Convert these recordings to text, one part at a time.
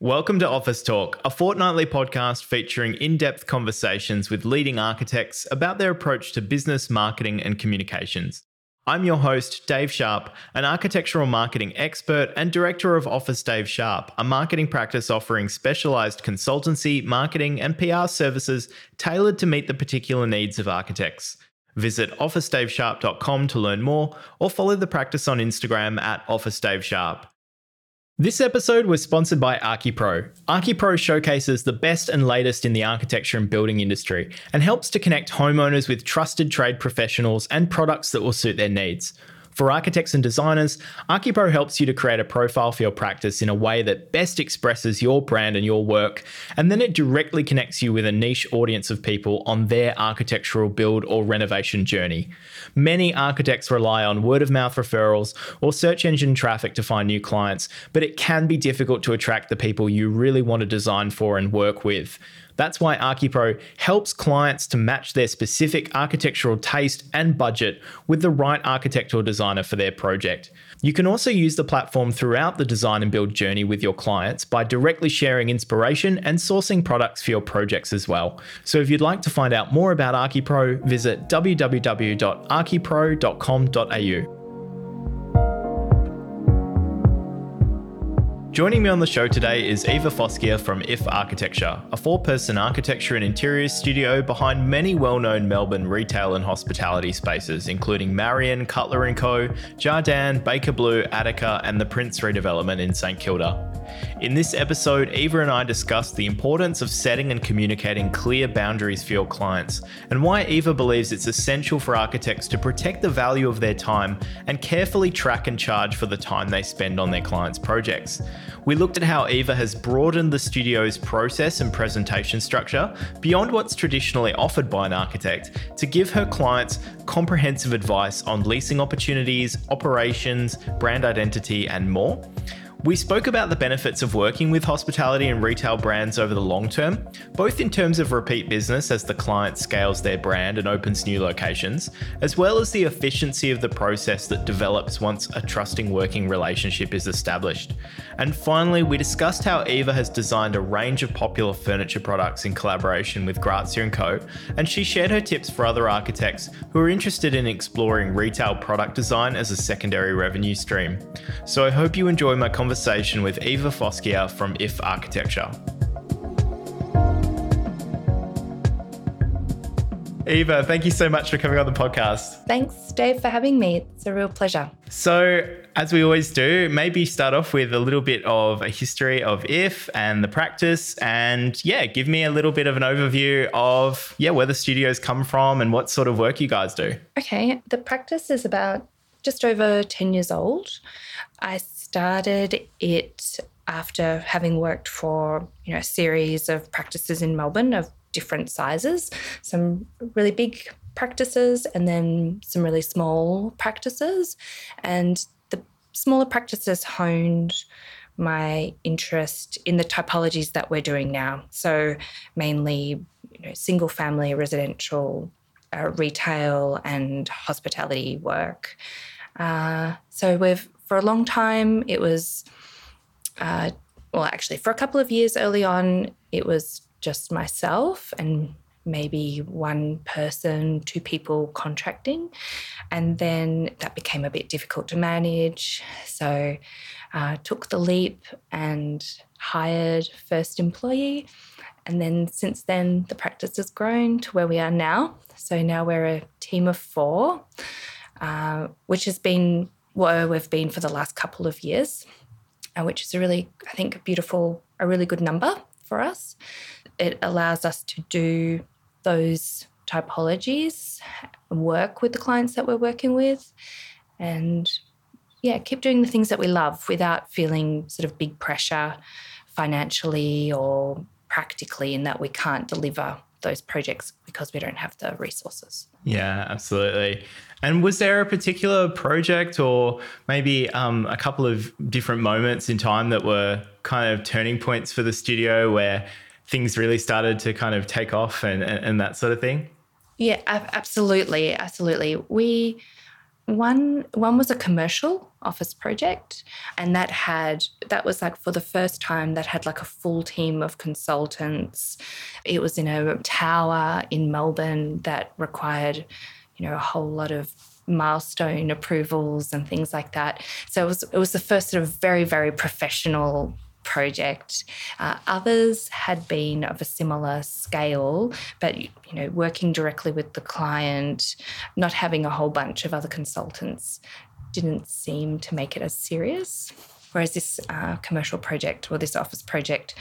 Welcome to Office Talk, a fortnightly podcast featuring in depth conversations with leading architects about their approach to business, marketing, and communications. I'm your host, Dave Sharp, an architectural marketing expert and director of Office Dave Sharp, a marketing practice offering specialized consultancy, marketing, and PR services tailored to meet the particular needs of architects. Visit officedavesharp.com to learn more or follow the practice on Instagram at OfficeDaveSharp. This episode was sponsored by ArchiPro. ArchiPro showcases the best and latest in the architecture and building industry and helps to connect homeowners with trusted trade professionals and products that will suit their needs. For architects and designers, ArchiPro helps you to create a profile for your practice in a way that best expresses your brand and your work, and then it directly connects you with a niche audience of people on their architectural build or renovation journey. Many architects rely on word of mouth referrals or search engine traffic to find new clients, but it can be difficult to attract the people you really want to design for and work with. That's why ArchiPro helps clients to match their specific architectural taste and budget with the right architectural designer for their project. You can also use the platform throughout the design and build journey with your clients by directly sharing inspiration and sourcing products for your projects as well. So if you'd like to find out more about ArchiPro, visit www.archipro.com.au. Joining me on the show today is Iva Foschia from If Architecture, a four person architecture and interiors studio behind many well known Melbourne retail and hospitality spaces, including Marion, Cutler & Co., Jardan, Baker Bleu, Attica, and the Prince redevelopment in St Kilda. In this episode, Iva and I discussed the importance of setting and communicating clear boundaries for your clients, and why Iva believes it's essential for architects to protect the value of their time and carefully track and charge for the time they spend on their clients' projects. We looked at how Iva has broadened the studio's process and presentation structure beyond what's traditionally offered by an architect to give her clients comprehensive advice on leasing opportunities, operations, brand identity, and more. We spoke about the benefits of working with hospitality and retail brands over the long term, both in terms of repeat business as the client scales their brand and opens new locations, as well as the efficiency of the process that develops once a trusting working relationship is established. And finally, we discussed how Iva has designed a range of popular furniture products in collaboration with Grazia & Co, and she shared her tips for other architects who are interested in exploring retail product design as a secondary revenue stream. So I hope you enjoy my conversation conversation with Iva Foschia from If Architecture. Iva, thank you so much for coming on the podcast. Thanks, Dave, for having me. It's a real pleasure. So, as we always do, maybe start off with a little bit of a history of IF and the practice, and yeah, give me a little bit of an overview of yeah where the studios come from and what sort of work you guys do. Okay, the practice is about just over ten years old. I started it after having worked for you know a series of practices in Melbourne of different sizes, some really big practices and then some really small practices. And the smaller practices honed my interest in the typologies that we're doing now. So mainly, you know, single family residential, uh, retail, and hospitality work. Uh, so we've for a long time, it was, uh, well, actually, for a couple of years early on, it was just myself and maybe one person, two people contracting. And then that became a bit difficult to manage. So uh, took the leap and hired first employee. And then since then, the practice has grown to where we are now. So now we're a team of four, uh, which has been where we've been for the last couple of years, uh, which is a really, I think, a beautiful, a really good number for us. It allows us to do those typologies, work with the clients that we're working with, and yeah, keep doing the things that we love without feeling sort of big pressure financially or practically in that we can't deliver those projects because we don't have the resources. Yeah, absolutely. And was there a particular project or maybe um, a couple of different moments in time that were kind of turning points for the studio where things really started to kind of take off and, and, and that sort of thing? Yeah, absolutely. Absolutely. We, one, one was a commercial office project. And that had that was like for the first time that had like a full team of consultants. It was in a tower in melbourne that required you know a whole lot of milestone approvals and things like that. So it was it was the first sort of very very professional project. Uh, others had been of a similar scale, but you know, working directly with the client, not having a whole bunch of other consultants, didn't seem to make it as serious. Whereas this uh, commercial project or this office project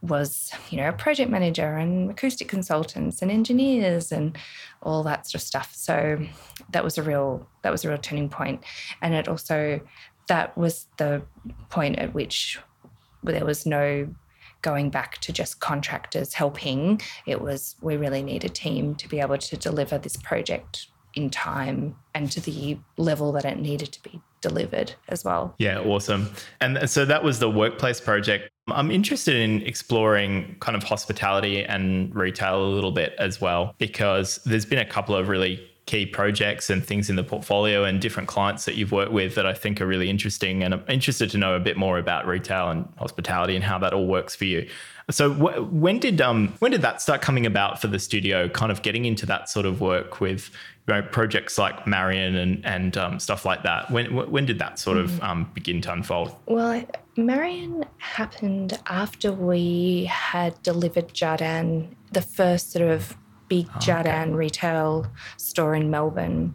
was, you know, a project manager and acoustic consultants and engineers and all that sort of stuff. So that was a real that was a real turning point, and it also that was the point at which there was no going back to just contractors helping. It was we really need a team to be able to deliver this project in time and to the level that it needed to be delivered as well. Yeah, awesome. And so that was the workplace project. I'm interested in exploring kind of hospitality and retail a little bit as well, because there's been a couple of really key projects and things in the portfolio and different clients that you've worked with that I think are really interesting. And I'm interested to know a bit more about retail and hospitality and how that all works for you. So wh- when did um when did that start coming about for the studio? Kind of getting into that sort of work with you know, projects like Marion and and um, stuff like that. When when did that sort of mm-hmm. um, begin to unfold? Well, Marion happened after we had delivered Jardan, the first sort of big oh, Jardan okay. retail store in Melbourne.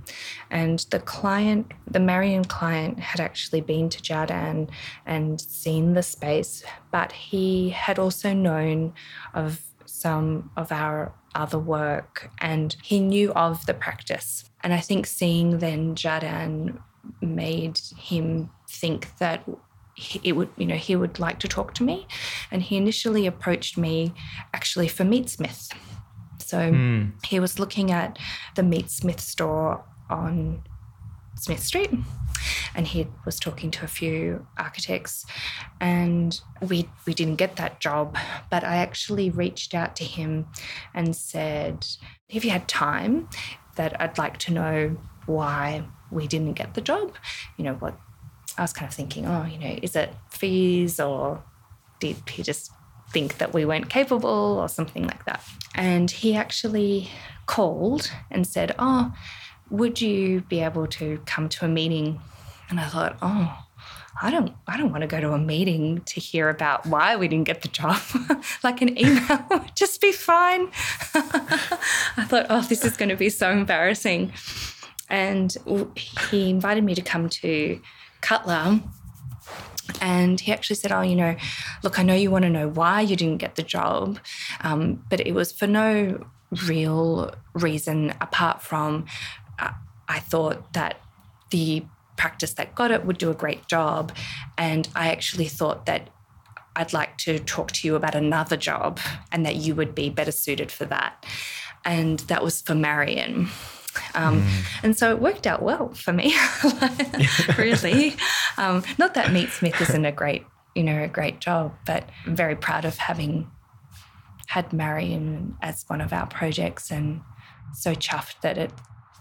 And the client, the Marion client, had actually been to Jardan and seen the space, but he had also known of some of our other work and he knew of the practice. And I think seeing then Jardan made him think that it would you know he would like to talk to me and he initially approached me actually for meatsmith so mm. he was looking at the Meatsmith store on Smith Street and he was talking to a few architects and we we didn't get that job but I actually reached out to him and said if you had time that I'd like to know why we didn't get the job you know what I was kind of thinking oh you know is it fees or did he just think that we weren't capable or something like that. And he actually called and said, Oh, would you be able to come to a meeting? And I thought, Oh, I don't I don't want to go to a meeting to hear about why we didn't get the job. like an email would just be fine. I thought, oh, this is going to be so embarrassing. And he invited me to come to Cutler and he actually said, Oh, you know, look, I know you want to know why you didn't get the job, um, but it was for no real reason apart from uh, I thought that the practice that got it would do a great job. And I actually thought that I'd like to talk to you about another job and that you would be better suited for that. And that was for Marion. Um, mm. And so it worked out well for me, really. Um, not that Meatsmith isn't a great, you know, a great job, but I'm very proud of having had Marion as one of our projects and so chuffed that it,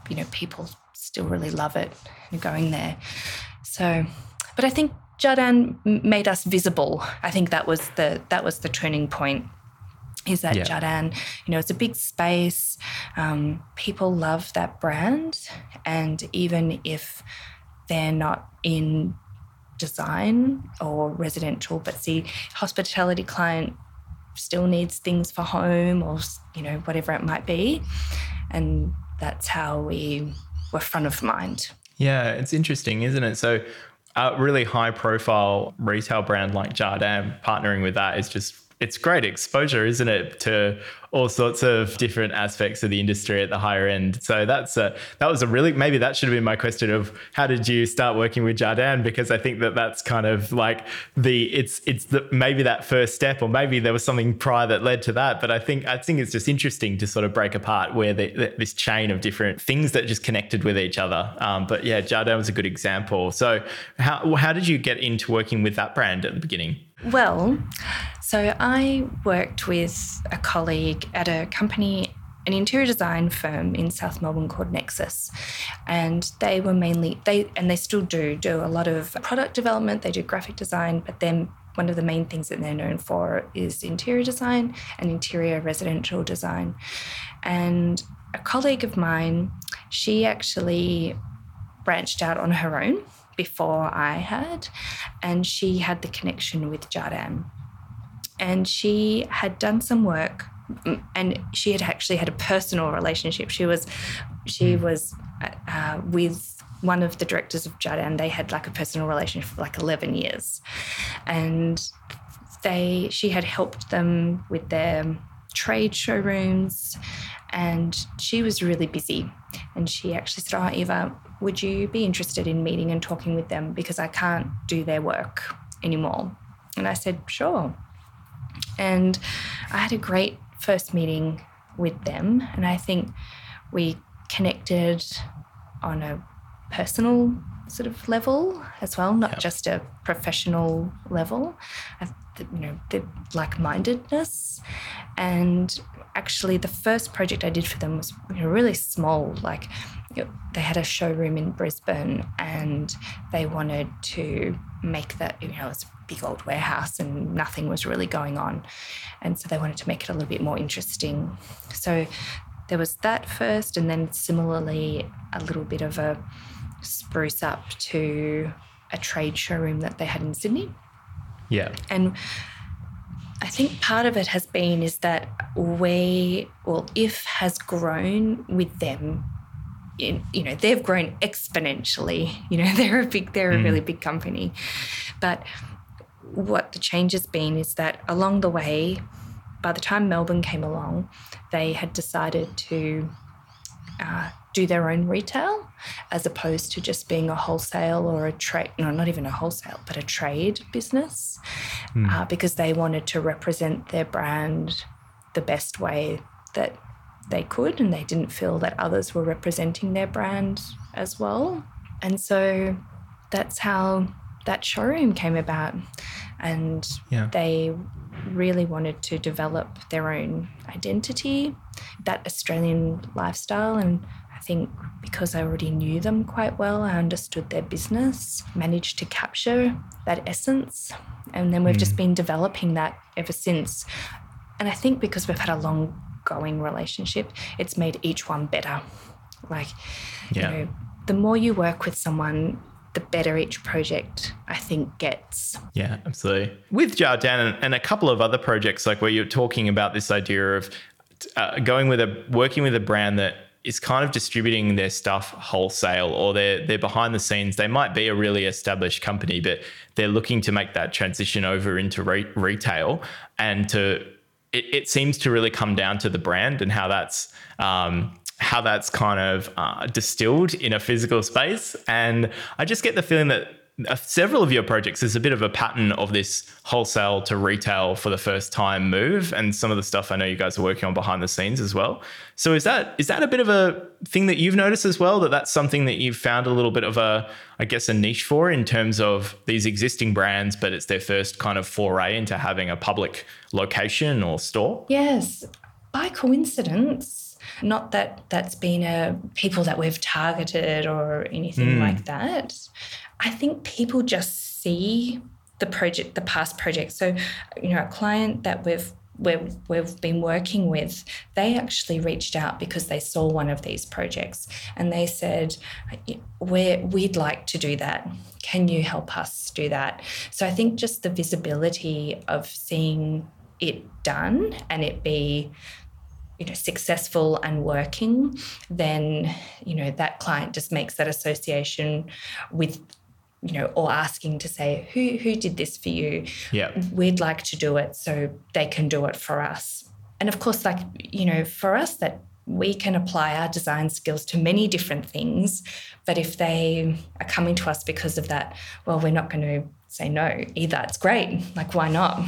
you know, people still really love it and going there. So, but I think Jardan made us visible. I think that was the that was the turning point is that yeah. Jardan, you know, it's a big space. Um, people love that brand. And even if they're not in design or residential, but see, hospitality client still needs things for home or, you know, whatever it might be. And that's how we were front of mind. Yeah, it's interesting, isn't it? So, a really high profile retail brand like Jardan partnering with that is just it's great exposure, isn't it, to all sorts of different aspects of the industry at the higher end. So that's a, that was a really maybe that should have been my question of how did you start working with Jardan because I think that that's kind of like the it's it's the maybe that first step or maybe there was something prior that led to that. But I think I think it's just interesting to sort of break apart where the, the, this chain of different things that just connected with each other. Um, but yeah, Jardan was a good example. So how how did you get into working with that brand at the beginning? Well, so I worked with a colleague at a company an interior design firm in South Melbourne called Nexus, and they were mainly they and they still do do a lot of product development. They do graphic design, but then one of the main things that they're known for is interior design and interior residential design. And a colleague of mine, she actually branched out on her own before I had, and she had the connection with Jardan. And she had done some work and she had actually had a personal relationship. She was, she hmm. was uh, with one of the directors of Jardan. They had like a personal relationship for like eleven years, and they she had helped them with their trade showrooms, and she was really busy. And she actually said, "Oh, Iva, would you be interested in meeting and talking with them because I can't do their work anymore?" And I said, "Sure." And I had a great first meeting with them. And I think we connected on a personal sort of level as well, not yep. just a professional level. You know, the like-mindedness, and actually, the first project I did for them was you know, really small. Like, they had a showroom in Brisbane, and they wanted to make that. You know, it's big old warehouse and nothing was really going on. And so they wanted to make it a little bit more interesting. So there was that first, and then similarly, a little bit of a spruce up to a trade showroom that they had in Sydney. Yeah. And I think part of it has been is that we, well, if has grown with them. You know they've grown exponentially you know they're a big they're a mm. really big company but what the change has been is that along the way, by the time Melbourne came along, they had decided to uh, do their own retail as opposed to just being a wholesale or a trade, no, not even a wholesale, but a trade business mm. uh, because they wanted to represent their brand the best way that they could and they didn't feel that others were representing their brand as well. And so that's how that showroom came about. And yeah. they really wanted to develop their own identity, that Australian lifestyle. And I think because I already knew them quite well, I understood their business, managed to capture that essence. And then we've mm. just been developing that ever since. And I think because we've had a long going relationship, it's made each one better. Like, yeah. you know, the more you work with someone, the better each project I think gets. Yeah, absolutely. With Jardan and a couple of other projects, like where you're talking about this idea of uh, going with a working with a brand that is kind of distributing their stuff wholesale or they're they're behind the scenes. They might be a really established company, but they're looking to make that transition over into re- retail and to it, it, seems to really come down to the brand and how that's um, how that's kind of uh, distilled in a physical space. And I just get the feeling that several of your projects is a bit of a pattern of this wholesale to retail for the first time move and some of the stuff I know you guys are working on behind the scenes as well. So is that is that a bit of a thing that you've noticed as well that that's something that you've found a little bit of a I guess a niche for in terms of these existing brands but it's their first kind of foray into having a public location or store? Yes. By coincidence not that that's been a people that we've targeted or anything mm. like that. I think people just see the project, the past project. So, you know, a client that we've we've, we've been working with, they actually reached out because they saw one of these projects and they said, we we'd like to do that. Can you help us do that? So I think just the visibility of seeing it done and it be you know successful and working then you know that client just makes that association with you know or asking to say who who did this for you yeah we'd like to do it so they can do it for us and of course like you know for us that we can apply our design skills to many different things but if they are coming to us because of that well we're not going to say no either it's great like why not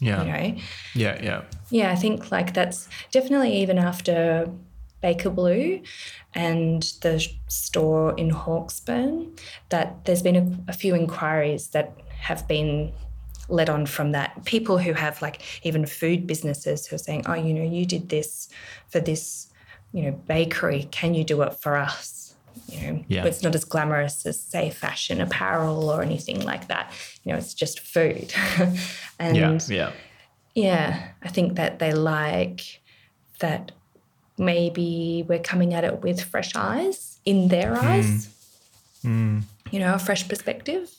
yeah. You know? Yeah, yeah. Yeah, I think like that's definitely even after Baker Bleu and the store in Hawksburn that there's been a, a few inquiries that have been led on from that. People who have like even food businesses who are saying, oh, you know, you did this for this, you know, bakery. Can you do it for us? You know, Yeah. it's not as glamorous as say fashion apparel or anything like that. You know, it's just food. and yeah, yeah. yeah, I think that they like that maybe we're coming at it with fresh eyes in their hmm. eyes, hmm. you know, a fresh perspective.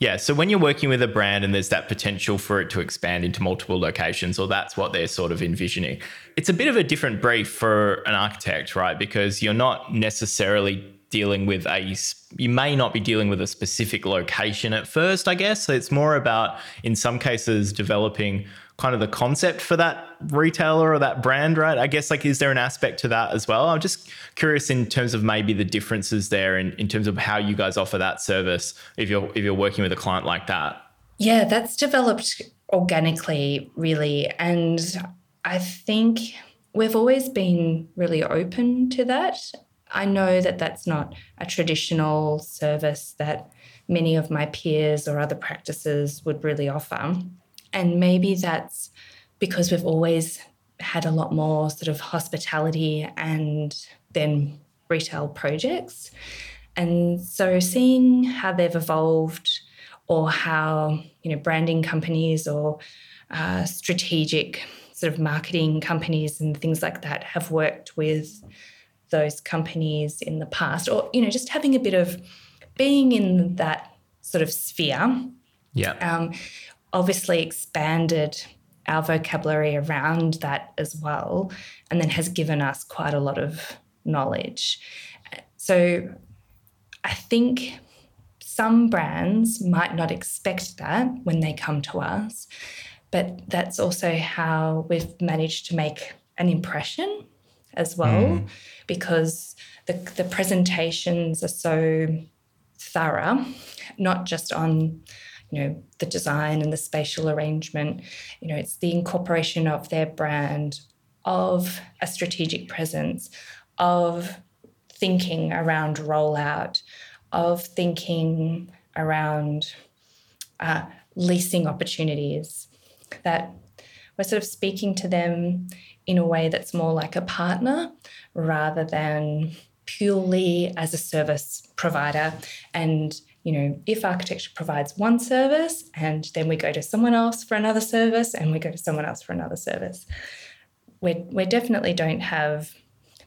Yeah. So when you're working with a brand and there's that potential for it to expand into multiple locations, or that's what they're sort of envisioning, it's a bit of a different brief for an architect, right? Because you're not necessarily dealing with a you may not be dealing with a specific location at first, I guess. So it's more about, in some cases, developing kind of the concept for that retailer or that brand, right? I guess, like, is there an aspect to that as well? I'm just curious in terms of maybe the differences there in, in terms of how you guys offer that service if you're if you're working with a client like that. Yeah, that's developed organically, really. And I think we've always been really open to that. I know that that's not a traditional service that many of my peers or other practices would really offer. And maybe that's because we've always had a lot more sort of hospitality and then retail projects. And so seeing how they've evolved or how, you know, branding companies or uh, strategic sort of marketing companies and things like that have worked with those companies in the past or, you know, just having a bit of being in that sort of sphere Yeah. um, obviously expanded our vocabulary around that as well, and then has given us quite a lot of knowledge. So I think some brands might not expect that when they come to us, but that's also how we've managed to make an impression as well, hmm. because the, the presentations are so thorough, not just on you know the design and the spatial arrangement. You know it's the incorporation of their brand of a strategic presence of thinking around rollout of thinking around uh, leasing opportunities that we're sort of speaking to them in a way that's more like a partner rather than purely as a service provider. And you know if architecture provides one service and then we go to someone else for another service and we go to someone else for another service we definitely don't have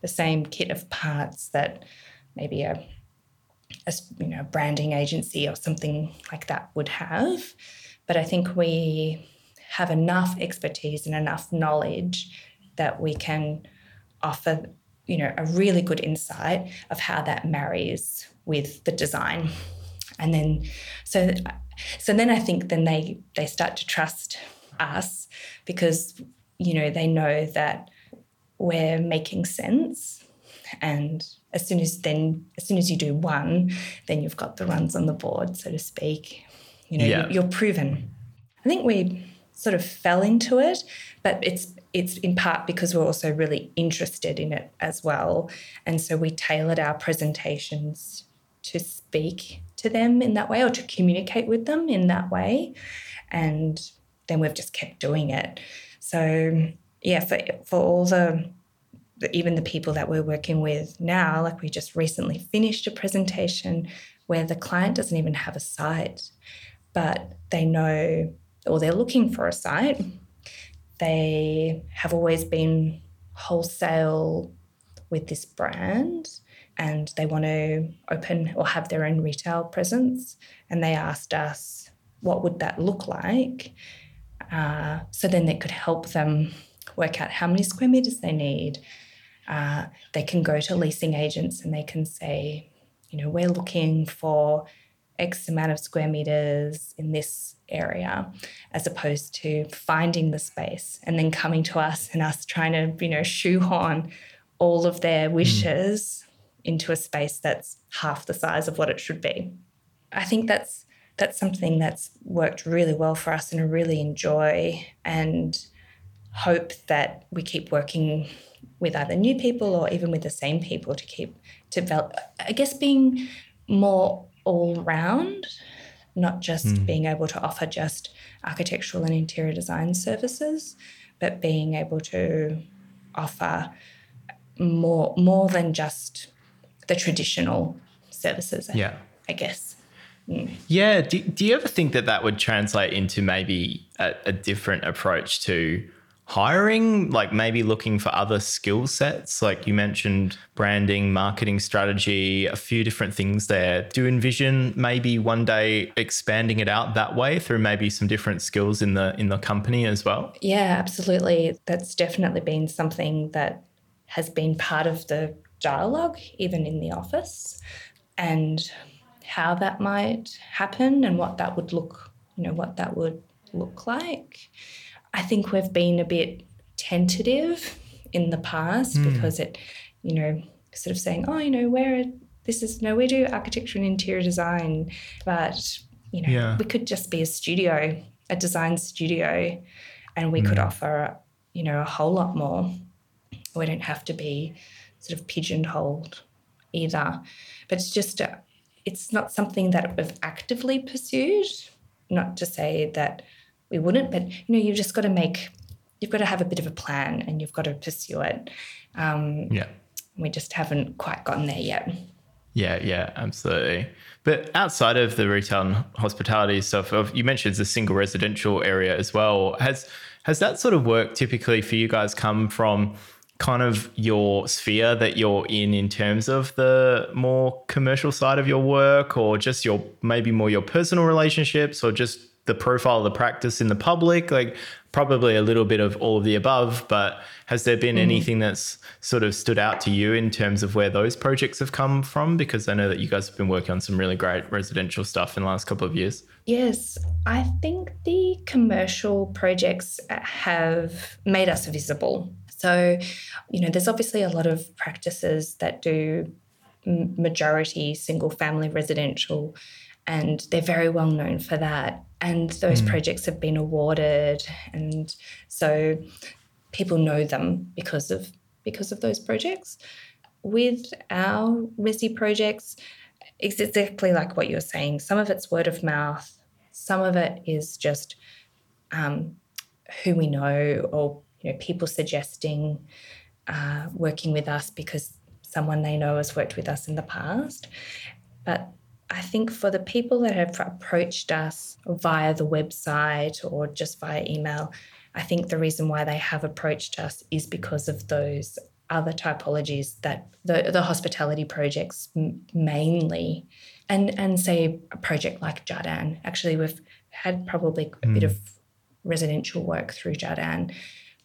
the same kit of parts that maybe a, a you know branding agency or something like that would have. But i think we have enough expertise and enough knowledge that we can offer you know a really good insight of how that marries with the design and then so so then i think then they they start to trust us because you know they know that we're making sense. And as soon as then as soon as you do one then you've got the runs on the board so to speak. You know Yeah. you're proven. I think we sort of fell into it but it's it's in part because we're also really interested in it as well. And so we tailored our presentations to speak to them in that way or to communicate with them in that way. And then we've just kept doing it. So yeah for for all the even the people that we're working with now like we just recently finished a presentation where the client doesn't even have a site but they know or they're looking for a site. They have always been wholesale with this brand and they want to open or have their own retail presence. And they asked us what would that look like uh, so then that could help them work out how many square meters they need. Uh, they can go to leasing agents and they can say you know we're looking for x amount of square meters in this area as opposed to finding the space and then coming to us and us trying to you know shoehorn all of their wishes into a space that's half the size of what it should be. I think that's that's something that's worked really well for us and I really enjoy and hope that we keep working with either new people or even with the same people to keep develop I guess being more all round, not just hmm. being able to offer just architectural and interior design services, but being able to offer more more than just the traditional services. Yeah. I guess. Mm. Yeah. Do, do you ever think that that would translate into maybe a, a different approach to hiring, like maybe looking for other skill sets? Like you mentioned branding, marketing strategy, a few different things there. Do you envision maybe one day expanding it out that way through maybe some different skills in the in the company as well? Yeah, absolutely. That's definitely been something that has been part of the dialogue, even in the office. And how that might happen and what that would look, you know, what that would look like. I think we've been a bit tentative in the past mm. because it, you know, sort of saying, oh, you know, where this is no, we do architecture and interior design, but you know, yeah. we could just be a studio, a design studio, and we mm. could hmm. offer, you know, a whole lot more. We don't have to be sort of pigeonholed either. But it's just a, it's not something that we've actively pursued. Not to say that we wouldn't, but you know, you've just got to make, you've got to have a bit of a plan and you've got to pursue it. Um, yeah, we just haven't quite gotten there yet. Yeah, yeah, absolutely. But outside of the retail and hospitality stuff, you mentioned it's a single residential area as well. Has has that sort of work typically for you guys come from? Kind of your sphere that you're in in terms of the more commercial side of your work or just your maybe more your personal relationships or just the profile of the practice in the public? Like probably a little bit of all of the above but has there been mm. anything that's sort of stood out to you in terms of where those projects have come from? Because i know that you guys have been working on some really great residential stuff in the last couple of years. Yes. I think the commercial projects have made us visible so, you know, there's obviously a lot of practices that do majority single family residential, and they're very well known for that. And those mm. projects have been awarded, and so people know them because of because of those projects. With our Resi projects, it's exactly like what you're saying. Some of it's word of mouth, some of it is just um, who we know or you know, people suggesting uh, working with us because someone they know has worked with us in the past. But I think for the people that have approached us via the website or just via email, I think the reason why they have approached us is because of those other typologies that the, the hospitality projects mainly, and and say a project like Jardan. Actually, we've had probably a mm. bit of residential work through Jardan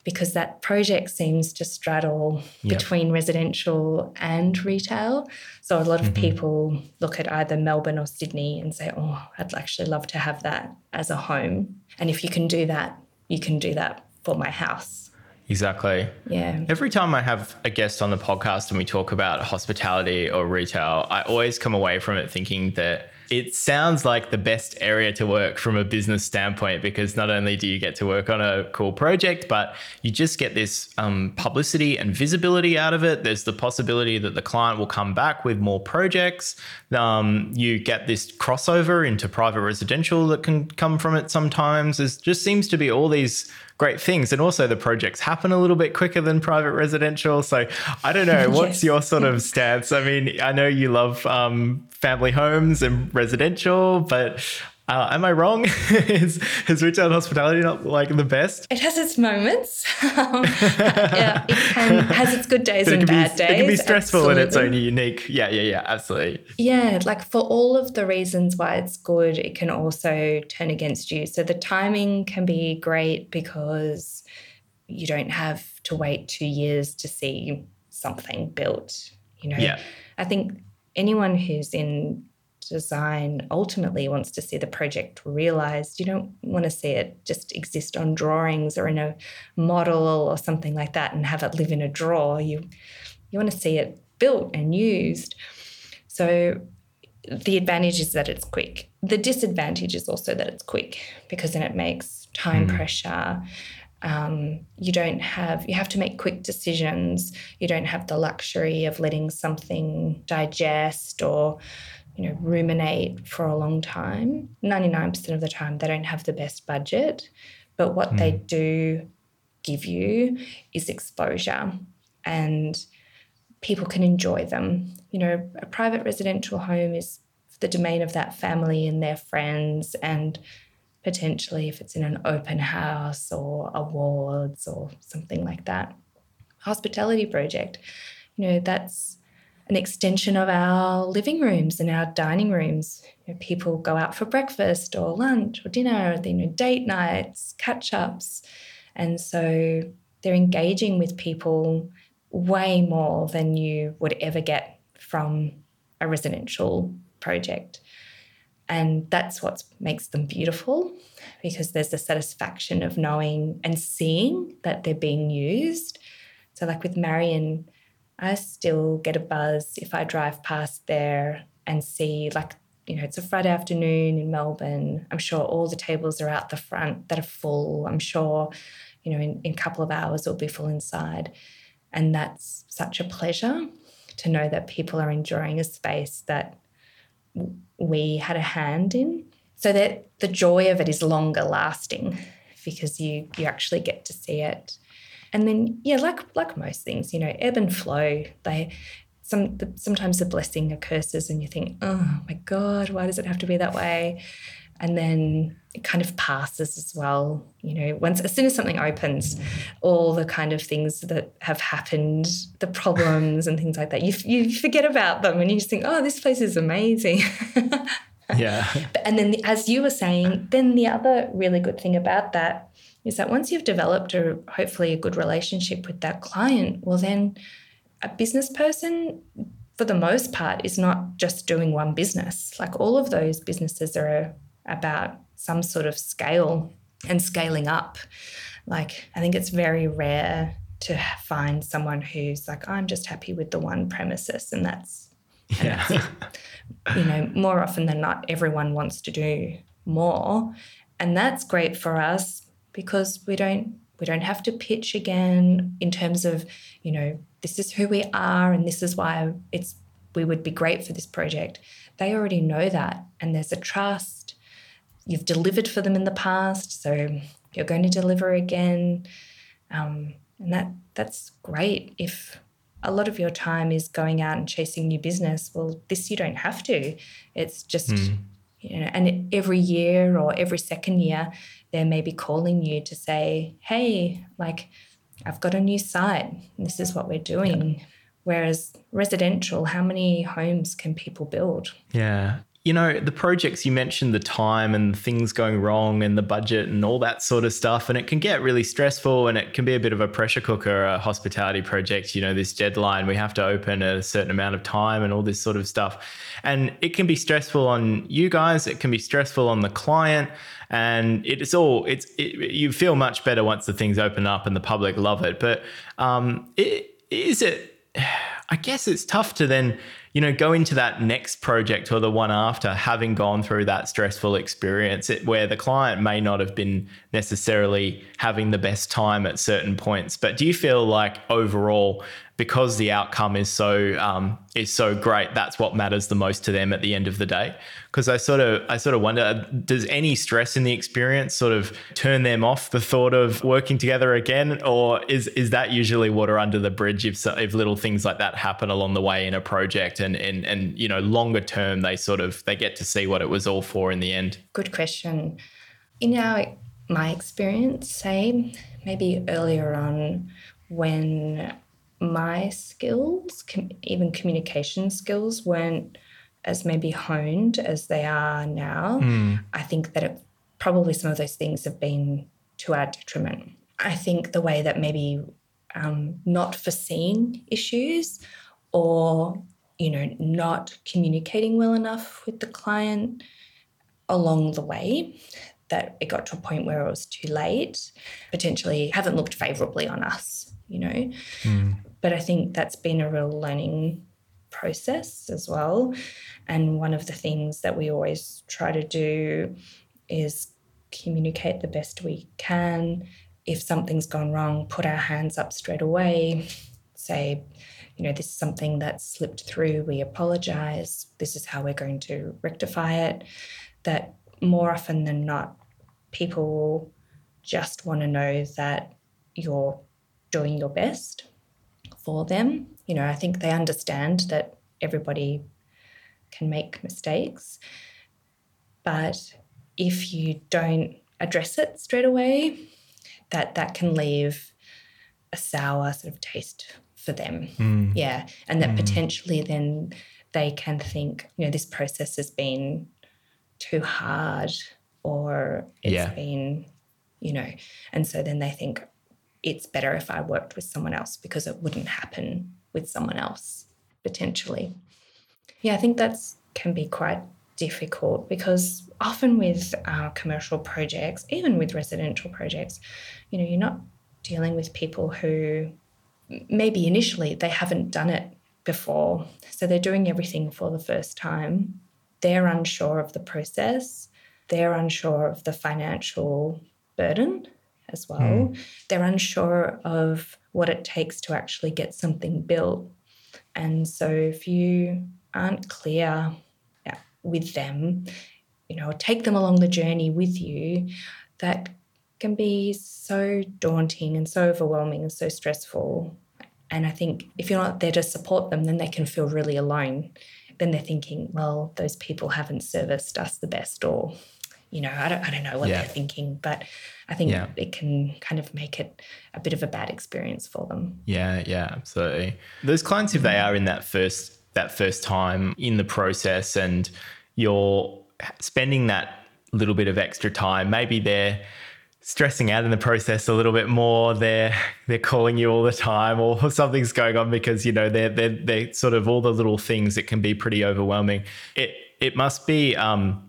because that project seems to straddle yep. between residential and retail. So a lot of mm-hmm. people look at either Melbourne or Sydney and say, "Oh, I'd actually love to have that as a home." And if you can do that, you can do that for my house. Exactly. Yeah. Every time I have a guest on the podcast and we talk about hospitality or retail, I always come away from it thinking that it sounds like the best area to work from a business standpoint because not only do you get to work on a cool project, but you just get this um, publicity and visibility out of it. There's the possibility that the client will come back with more projects. Um, you get this crossover into private residential that can come from it sometimes. There just seems to be all these great things. And also the projects happen a little bit quicker than private residential. So I don't know. What's yes. your sort of stance? I mean, I know you love um, family homes and residential, but uh, am I wrong? is, is retail hospitality not like the best? It has its moments. um, yeah, it can, has its good days and bad be, days. It can be stressful absolutely. in its own unique. Yeah, yeah, yeah, absolutely. Yeah, like for all of the reasons why it's good, it can also turn against you. So the timing can be great because you don't have to wait two years to see something built. You know, yeah. I think anyone who's in design ultimately wants to see the project realized. You don't want to see it just exist on drawings or in a model or something like that and have it live in a drawer. You you want to see it built and used. So the advantage is that it's quick. The disadvantage is also that it's quick because then it makes time mm. pressure. Um, you don't have you have to make quick decisions. You don't have the luxury of letting something digest or you know, ruminate for a long time. 99% of the time, they don't have the best budget, but what mm. they hmm. do give you is exposure and people can enjoy them. You know, a private residential home is the domain of that family and their friends and potentially if it's in an open house or awards or something like that. Hospitality project, you know, that's an extension of our living rooms and our dining rooms. You know, people go out for breakfast or lunch or dinner, or, you know, date nights, catch ups. And so they're engaging with people way more than you would ever get from a residential project. And that's what makes them beautiful because there's the satisfaction of knowing and seeing that they're being used. So, like with Marion, I still get a buzz if I drive past there and see, like, you know, it's a Friday afternoon in Melbourne. I'm sure all the tables are out the front that are full. I'm sure, you know, in, in a couple of hours it'll be full inside. And that's such a pleasure to know that people are enjoying a space that we had a hand in. So that the joy of it is longer lasting because you you actually get to see it. And then yeah, like like most things, you know, ebb and flow. They some the, sometimes the blessing occurs and you think, oh my god, why does it have to be that way? and then it kind of passes as well you know once as soon as something opens all the kind of things that have happened the problems and things like that you, you forget about them and you just think oh this place is amazing yeah But, and then the, as you were saying then the other really good thing about that is that once you've developed a hopefully a good relationship with that client well then a business person for the most part is not just doing one business like all of those businesses are about some sort of scale and scaling up. Like, I think it's very rare to find someone who's like, I'm just happy with the one premises and that's, and yeah. that's you know, more often than not, everyone wants to do more. And that's great for us because we don't we don't have to pitch again in terms of, you know, this is who we are and this is why it's we would be great for this project. They already know that and there's a trust you've delivered for them in the past, so you're going to deliver again. Um, and that that's great if a lot of your time is going out and chasing new business. Well, this you don't have to. It's just mm. you know, and every year or every second year, they may be calling you to say, "Hey, like I've got a new site. This is what we're doing." Whereas residential, how many homes can people build? Yeah you know, the projects you mentioned, the time and things going wrong and the budget and all that sort of stuff. And it can get really stressful and it can be a bit of a pressure cooker, a hospitality project, you know, this deadline, we have to open a certain amount of time and all this sort of stuff. And it can be stressful on you guys, it can be stressful on the client. And it's all, it's, it, you feel much better once the things open up and the public love it. But um, it, is it, I guess it's tough to then, you know, go into that next project or the one after having gone through that stressful experience where the client may not have been necessarily having the best time at certain points. But do you feel like overall because the outcome is so um, is so great, that's what matters the most to them at the end of the day. Because I sort of I sort of wonder, does any stress in the experience sort of turn them off the thought of working together again, or is is that usually water under the bridge if if little things like that happen along the way in a project, and and and you know longer term they sort of they get to see what it was all for in the end. Good question. In our my experience, say maybe earlier on when my skills, com- even communication skills, weren't as maybe honed as they are now. Mm. I think that it, probably some of those things have been to our detriment. I think the way that maybe um, not foreseeing issues or you know not communicating well enough with the client along the way that it got to a point where it was too late potentially haven't looked favorably on us you know mm. But I think that's been a real learning process as well. And one of the things that we always try to do is communicate the best we can. If something's gone wrong, put our hands up straight away. say, you know, this is something that's slipped through. We apologize. This is how we're going to rectify it. That more often than not, people just want to know that you're doing your best for them. You know, I think they understand that everybody can make mistakes. But if you don't address it straight away, that that can leave a sour sort of taste for them. Mm. Yeah. And that Mm. potentially then they can think, you know, this process has been too hard or it's Yeah. been, you know, and so then they think it's better if I worked with someone else because it wouldn't happen with someone else potentially. Yeah, I think that's can be quite difficult because often with uh, commercial projects, even with residential projects, you know, you're not dealing with people who maybe initially they haven't done it before. So they're doing everything for the first time. They're unsure of the process. They're unsure of the financial burden as well. Hmm. They're unsure of what it takes to actually get something built. And so if you aren't clear with them, you know, take them along the journey with you, that can be so daunting and so overwhelming and so stressful. And I think if you're not there to support them, then they can feel really alone. Then they're thinking, well, those people haven't serviced us the best, or, you know, I don't, I don't know what Yeah. they're thinking, but I think Yeah. it can kind of make it a bit of a bad experience for them. Yeah, yeah, absolutely. Those clients, if they are in that first that first time in the process, and you're spending that little bit of extra time, maybe they're stressing out in the process a little bit more. They're they're calling you all the time, or something's going on because you know they're they're they sort of all the little things that can be pretty overwhelming. It it must be. Um,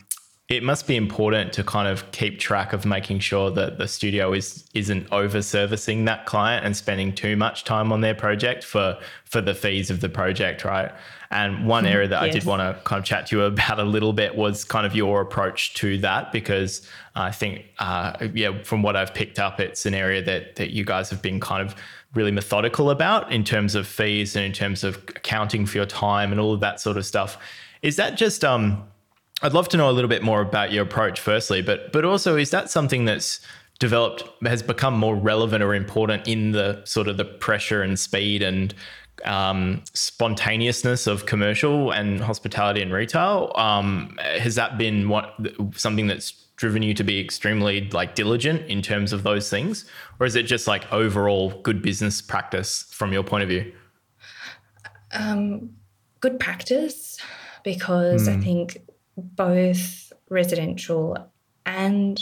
it must be important to kind of keep track of making sure that the studio is isn't over servicing that client and spending too much time on their project for for the fees of the project right and one area that i did want to kind of chat to you about a little bit was kind of your approach to that because i think uh, yeah from what i've picked up it's an area that that you guys have been kind of really methodical about in terms of fees and in terms of accounting for your time and all of that sort of stuff. Is that just um I'd love to know a little bit more about your approach, firstly, but but also is that something that's developed has become more relevant or important in the sort of the pressure and speed and um, spontaneousness of commercial and hospitality and retail? Um, has that been what something that's driven you to be extremely like diligent in terms of those things, or is it just like overall good business practice from your point of view? Um, good practice because I think both residential and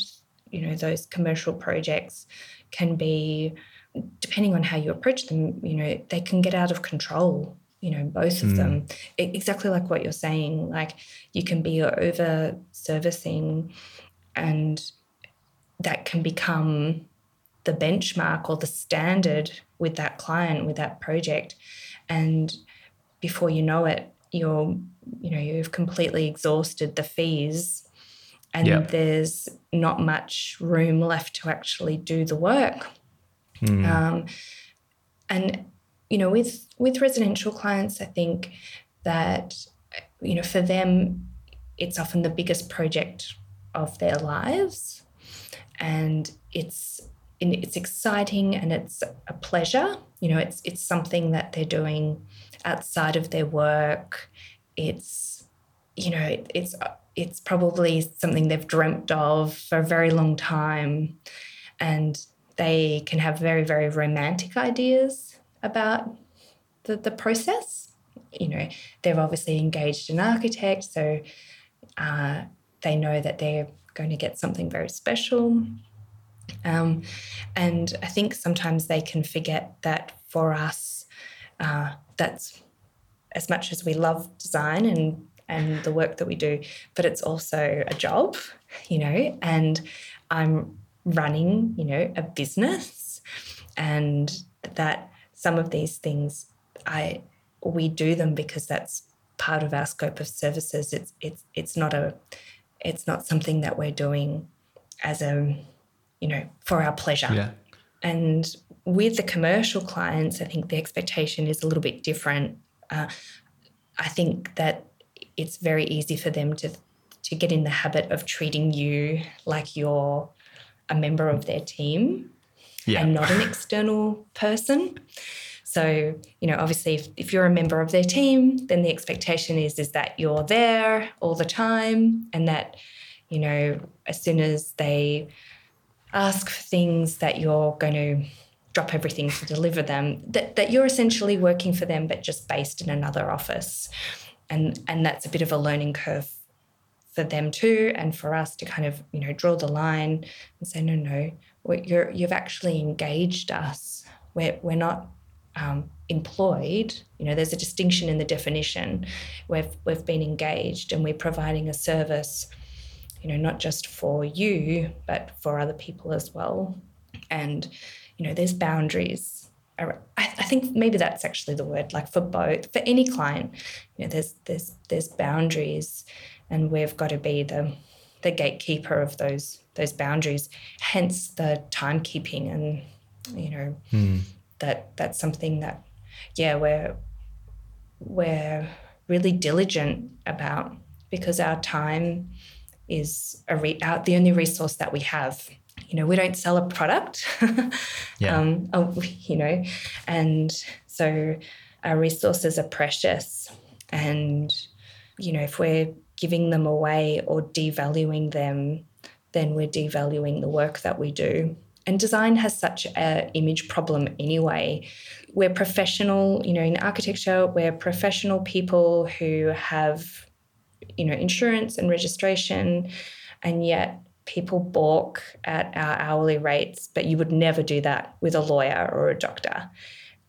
you know those commercial projects can be depending on how you approach them you know they can get out of control you know both of them. Mm. E- exactly like what you're saying like you can be over servicing and that can become the benchmark or the standard with that client with that project. And before you know it you're you know you've completely exhausted the fees and Yeah. there's not much room left to actually do the work um, and you know with with residential clients i think that you know for them it's often the biggest project of their lives. And it's it's exciting and it's a pleasure. You know it's it's something that they're doing outside of their work. It's you know it's it's probably something they've dreamt of for a very long time. And they can have very very romantic ideas about the, the process you know they're obviously engaged an architect so uh, they know that they're going to get something very special um, and I think sometimes they can forget that for us, uh, that's as much as we love design and and the work that we do, but it's also a job, you know. And I'm running, you know, a business, and that some of these things I we do them because that's part of our scope of services. It's it's it's not a it's not something that we're doing as a you know for our pleasure Yeah. and with the commercial clients, I think the expectation is a little bit different. Uh, I think that it's very easy for them to to get in the habit of treating you like you're a member of their team Yeah. and not an external person. So, you know, obviously if, if you're a member of their team, then the expectation is is that you're there all the time and that, you know, as soon as they ask for things that you're going to drop everything to deliver them, that, that you're essentially working for them but just based in another office. And and that's a bit of a learning curve for them too and for us to kind of you know draw the line and say no no you're you've actually engaged us. We're, we're not um, employed. You know there's a distinction in the definition. We've we've been engaged and we're providing a service you know not just for you but for other people as well. And you know there's boundaries I, I think maybe that's actually the word like for both for any client you know there's there's there's boundaries and we've got to be the the gatekeeper of those those boundaries hence the timekeeping and you know that that's something that yeah we're we're really diligent about because our time is a re- our, the only resource that we have. You know we don't sell a product Yeah. um, oh, you know and so our resources are precious. And you know if we're giving them away or devaluing them then we're devaluing the work that we do. And design has such a image problem anyway. We're professional you know in architecture we're professional people who have you know insurance and registration and yet people balk at our hourly rates but you would never do that with a lawyer or a doctor.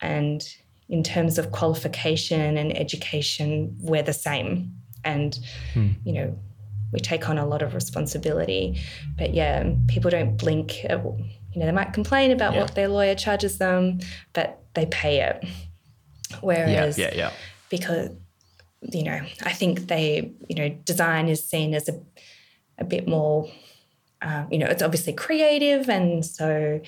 And in terms of qualification and education we're the same and you know we take on a lot of responsibility but yeah people don't blink at, you know they might complain about Yeah. what their lawyer charges them but they pay it whereas Yeah. Yeah. yeah. because you know I think they you know design is seen as a a bit more um, you know it's obviously creative and so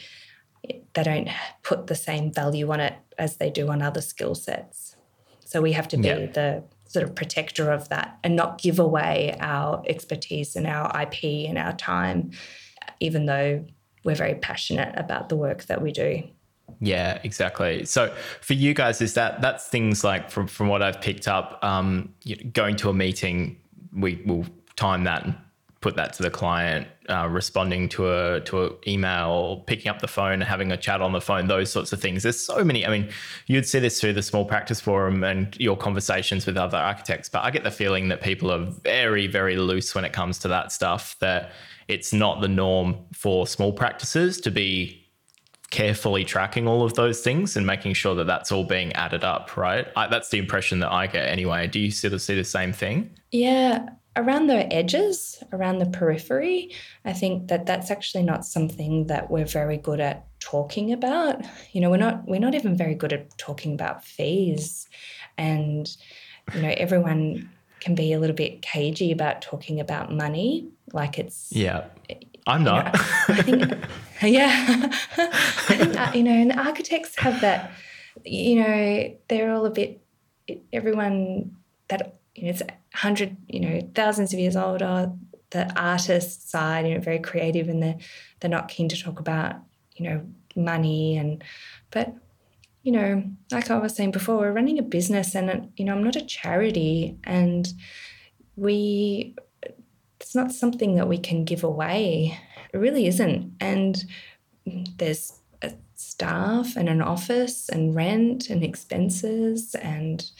they don't put the same value on it as they do on other skill sets so we have to be Yeah. the sort of protector of that and not give away our expertise and our IP and our time even though we're very passionate about the work that we do Yeah, exactly. So for you guys, is that that's things like from from what I've picked up, um, going to a meeting, we will time that and put that to the client, uh, responding to a to an email, picking up the phone, having a chat on the phone, those sorts of things. There's so many. I mean, you'd see this through the small practice forum and your conversations with other architects, but I get the feeling that people are very very loose when it comes to that stuff. That it's not the norm for small practices to be carefully tracking all of those things and making sure that that's all being added up, right? I, that's the impression that I get anyway. Do you sort of see the same thing? Yeah, around the edges, around the periphery, I think that that's actually not something that we're very good at talking about. You know, we're not we're not even very good at talking about fees, and you know, everyone can be a little bit cagey about talking about money, like it's Yeah. I'm know, not. I think, yeah, I think uh, you know, and architects have that. You know, they're all a bit. Everyone that you know, it's hundred, you know, thousands of years old. The artist side, you know, very creative, and they're they're not keen to talk about, you know, money and, but you know, like I was saying before, we're running a business, and you know, I'm not a charity, and we it's not something that we can give away. It really isn't. And there's staff and an office and rent and expenses and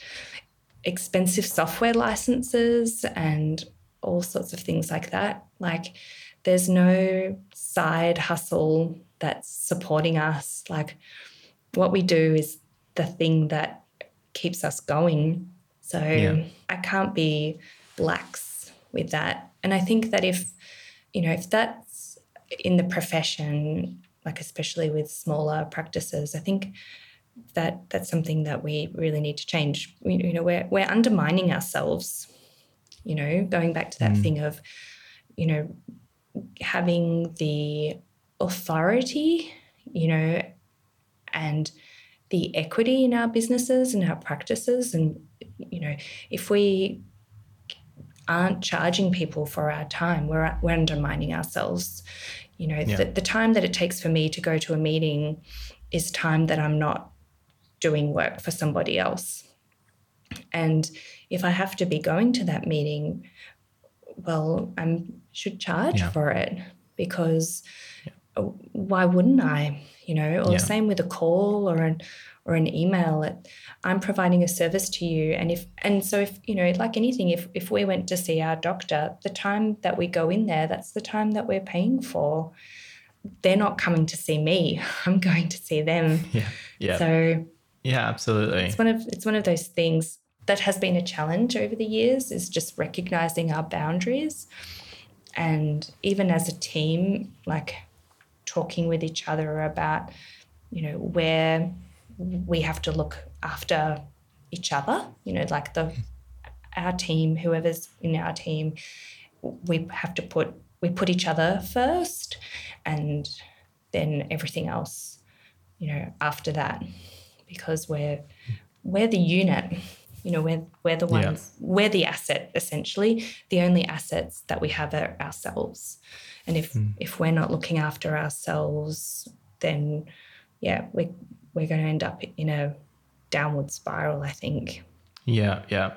expensive software licenses and all sorts of things like that. Like there's no side hustle that's supporting us. Like what we do is the thing that keeps us going. So Yeah. I can't be lax with that. And I think that if, you know, if that's in the profession, like especially with smaller practices, I think that that's something that we really need to change. We, you know, we're we're undermining ourselves. You know, going back to that mm. thing of, you know, having the authority, you know, and the equity in our businesses and our practices. And, you know, if we aren't charging people for our time, we're, we're undermining ourselves. You know, yeah. the, the time that it takes for me to go to a meeting is time that I'm not doing work for somebody else. And if I have to be going to that meeting, well, I should charge yeah. for it because yeah. why wouldn't I? You know, or yeah. same with a call or an or an email. I'm providing a service to you, and if and so if you know, like anything, if if we went to see our doctor, the time that we go in there, that's the time that we're paying for. They're not coming to see me. I'm going to see them. Yeah. Yeah. So. Yeah, absolutely. It's one of it's one of those things that has been a challenge over the years is just recognizing our boundaries and even as a team like talking with each other about you know where we have to look after each other you know like the our team whoever's in our team we have to put we put each other first and then everything else you know after that because we're we're the unit you know, we're we're the ones yeah. we're the asset essentially. The only assets that we have are ourselves. And if mm. if we're not looking after ourselves, then yeah, we're we're going to end up in a downward spiral, I think. Yeah, yeah.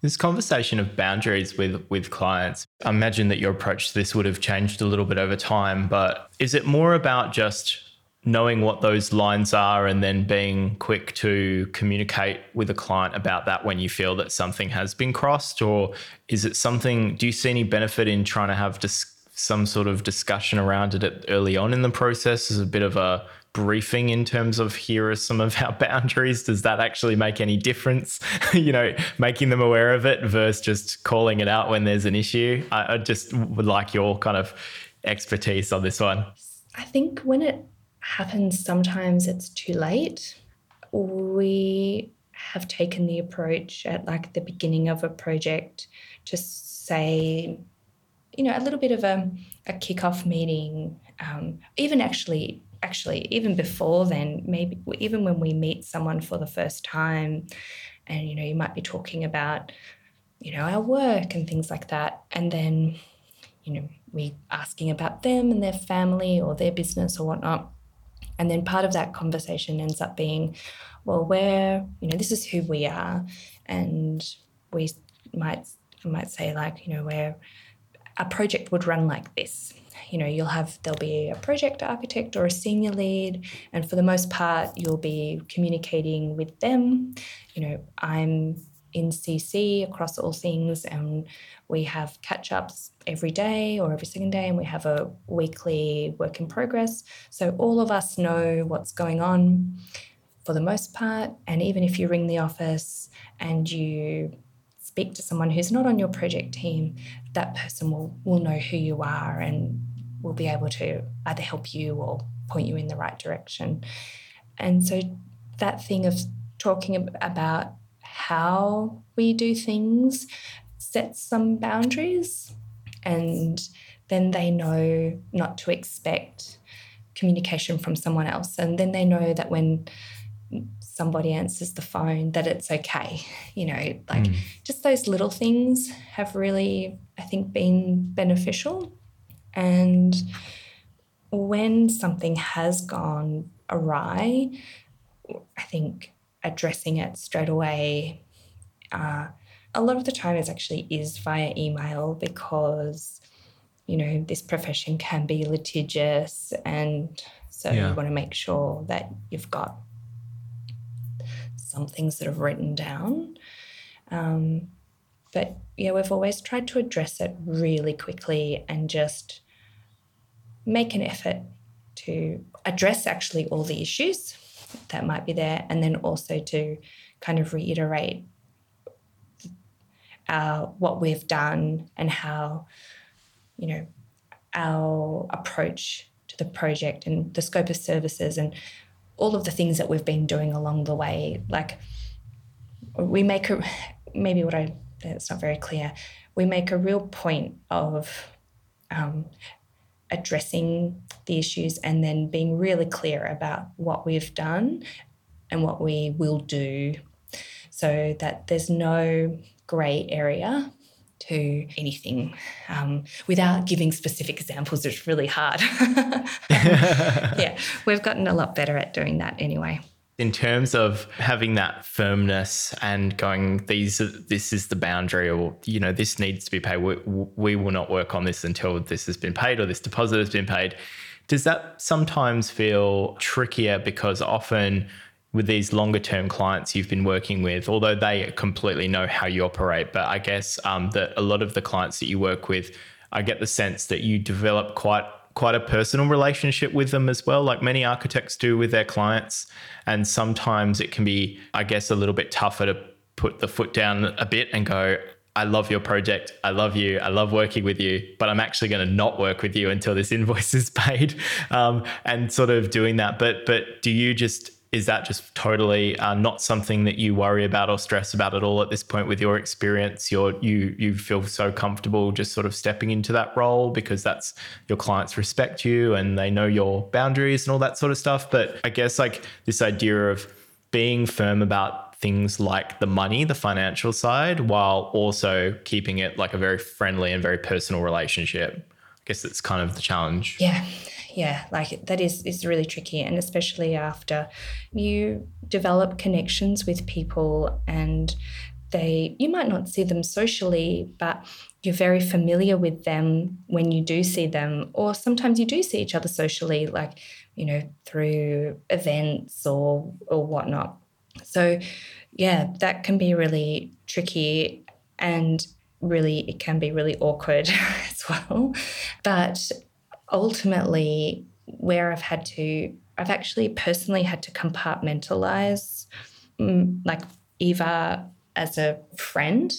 This conversation of boundaries with with clients, I imagine that your approach to this would have changed a little bit over time, but is it more about just knowing what those lines are and then being quick to communicate with a client about that when you feel that something has been crossed? Or is it something do you see any benefit in trying to have dis- some sort of discussion around it early on in the process? As a bit of a briefing in terms of here are some of our boundaries. Does that actually make any difference? You know making them aware of it versus just calling it out when there's an issue? I, I just would like your kind of expertise on this one. I think when it happens sometimes it's too late. We have taken the approach at like the beginning of a project to say, you know, a little bit of a, a kickoff meeting, um, even actually actually even before then maybe even when we meet someone for the first time and you know you might be talking about you know our work and things like that and then you know we asking about them and their family or their business or whatnot and then part of that conversation ends up being, well, where, you know, this is who we are. And we might might say like, you know, where a project would run like this. You know, you'll have there'll be a project architect or a senior lead, and for the most part, you'll be communicating with them. You know, I'm in CC across all things, and we have catch ups every day or every second day, and we have a weekly work in progress. So all of us know what's going on for the most part. And even if you ring the office and you speak to someone who's not on your project team, that person will, will know who you are and will be able to either help you or point you in the right direction. And so that thing of talking about how we do things sets some boundaries and then they know not to expect communication from someone else. And then they know that when somebody answers the phone that it's okay. You know like mm. just those little things have really i think been beneficial. And when something has gone awry i think addressing it straight away. Uh, a lot of the time, it actually is via email because, you know, this profession can be litigious. And so yeah. you want to make sure that you've got some things that are written down. Um, but yeah, we've always tried to address it really quickly and just make an effort to address actually all the issues that might be there, and then also to kind of reiterate our, what we've done and how, you know, our approach to the project and the scope of services and all of the things that we've been doing along the way. Like, we make a maybe what I it's not very clear. We make a real point of um, addressing the issues and then being really clear about what we've done and what we will do so that there's no grey area to anything um, without giving specific examples. It's really hard. yeah, we've gotten a lot better at doing that anyway. In terms of having that firmness and going, these this is the boundary, or you know, this needs to be paid. We, we will not work on this until this has been paid or this deposit has been paid. Does that sometimes feel trickier because often with these longer term clients you've been working with, although they completely know how you operate, but I guess um, that a lot of the clients that you work with, I get the sense that you develop quite quite a personal relationship with them as well, like many architects do with their clients. And sometimes it can be, I guess, a little bit tougher to put the foot down a bit and go, I love your project. I love you. I love working with you, but I'm actually going to not work with you until this invoice is paid, um, and sort of doing that. But but do you just is that just totally uh, not something that you worry about or stress about at all at this point with your experience? You're you you feel so comfortable just sort of stepping into that role because that's your clients respect you and they know your boundaries and all that sort of stuff. But i guess like this idea of being firm about things like the money the financial side while also keeping it like a very friendly and very personal relationship. I guess that's kind of the challenge. Yeah yeah, like that is is really tricky, and especially after you develop connections with people and they you might not see them socially, but you're very familiar with them when you do see them, or sometimes you do see each other socially, like you know through events or or whatnot. So yeah, that can be really tricky and really it can be really awkward as well. But ultimately where I've had to, I've actually personally had to compartmentalize mm, like Iva as a friend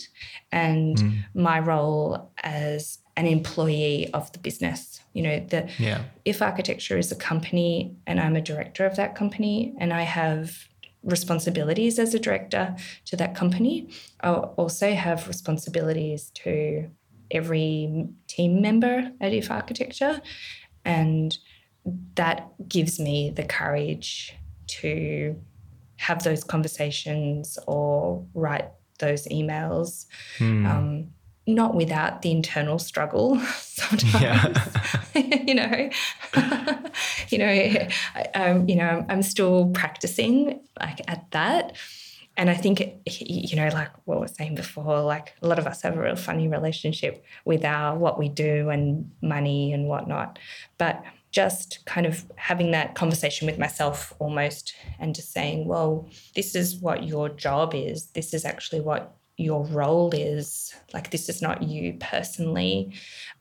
and mm. my role as an employee of the business. You know, the yeah. IF Architecture is a company and I'm a director of that company and I have responsibilities as a director to that company, I also have responsibilities to every team member at IF Architecture. And that gives me the courage to have those conversations or write those emails. Hmm. Um, not without the internal struggle sometimes yeah. you know you know I, um, you know I'm still practicing like at that and I think, you know, like what we were saying before, like a lot of us have a real funny relationship with our what we do and money and whatnot. But just kind of having that conversation with myself almost and just saying, well, this is what your job is. This is actually what your role is. Like, this is not you personally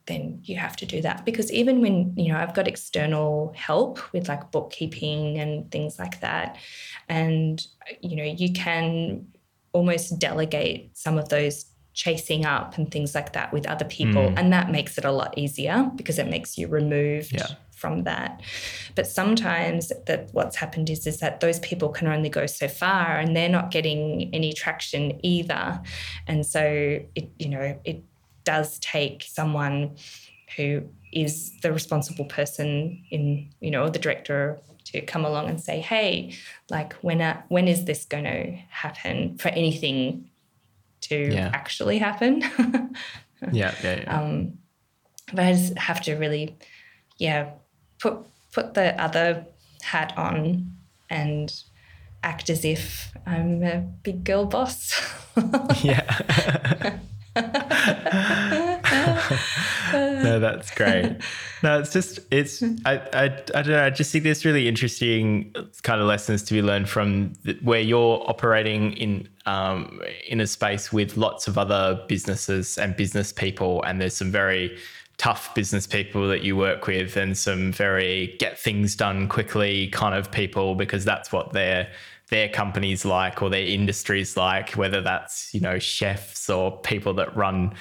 then you have to do that because even when you know I've got external help with like bookkeeping and things like that and you know you can almost delegate some of those chasing up and things like that with other people mm. and that makes it a lot easier because it makes you removed yeah. From that but sometimes that what's happened is is that those people can only go so far and they're not getting any traction either and so it you know it does take someone who is the responsible person in, you know, the director to come along and say, hey, like when uh, when is this going to happen for anything to yeah. actually happen? yeah, yeah, yeah. Um, but I just have to really, yeah, put put the other hat on and act as if I'm a big girl boss. yeah. no, that's great. No, it's just it's I, I I don't know. I just think there's really interesting kind of lessons to be learned from the, where you're operating in um, in a space with lots of other businesses and business people, and there's some very tough business people that you work with, and some very get things done quickly kind of people because that's what they're their companies like or their industries like, whether that's, you know, chefs or people that run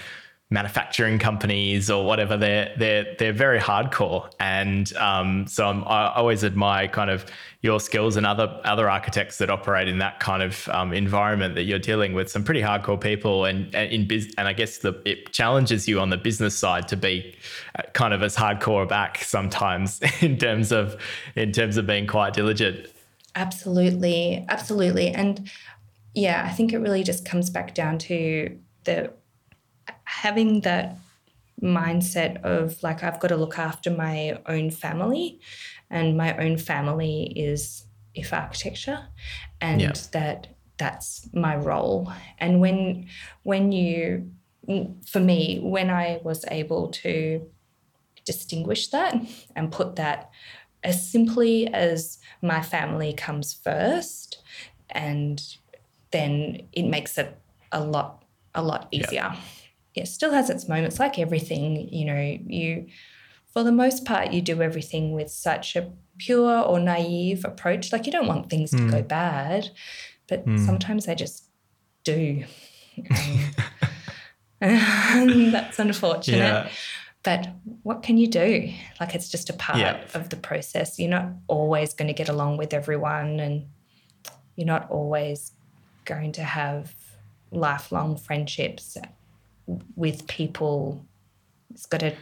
manufacturing companies or whatever. They're they're they're very hardcore. And um, so I'm, i always admire kind of your skills and other other architects that operate in that kind of um, environment that you're dealing with some pretty hardcore people and, and in biz and I guess the it challenges you on the business side to be uh, kind of as hardcore back sometimes in terms of in terms of being quite diligent. Absolutely. Absolutely. And yeah I think it really just comes back down to the having that mindset of like I've got to look after my own family and my own family is IF Architecture and yep. that that's my role. And when when you mm, for me when I was able to distinguish that and put that as simply as my family comes first and then it makes it a lot a lot easier. yep it still has its moments like everything you know you for the most part you do everything with such a pure or naive approach like you don't want things mm. to go hmm. bad but mm. sometimes they just do um, that's unfortunate yeah. but what can you do like it's just a part yeah. of the process you're not always going to get along with everyone and you're not always going to have lifelong friendships with people. It's got to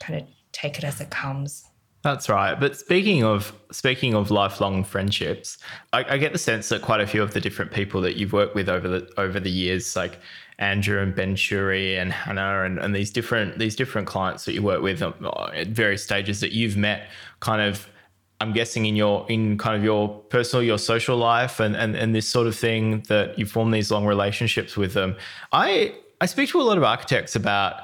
kind of take it as it comes. That's right. But speaking of speaking of lifelong friendships, I, I, get the sense that quite a few of the different people that you've worked with over the over the years, like Andrew and Ben Shewry and Hannah and, and these different these different clients that you work with um, at various stages that you've met, kind of I'm guessing in your in kind of your personal, your social life and, and and this sort of thing that you form these long relationships with them. I I speak to a lot of architects about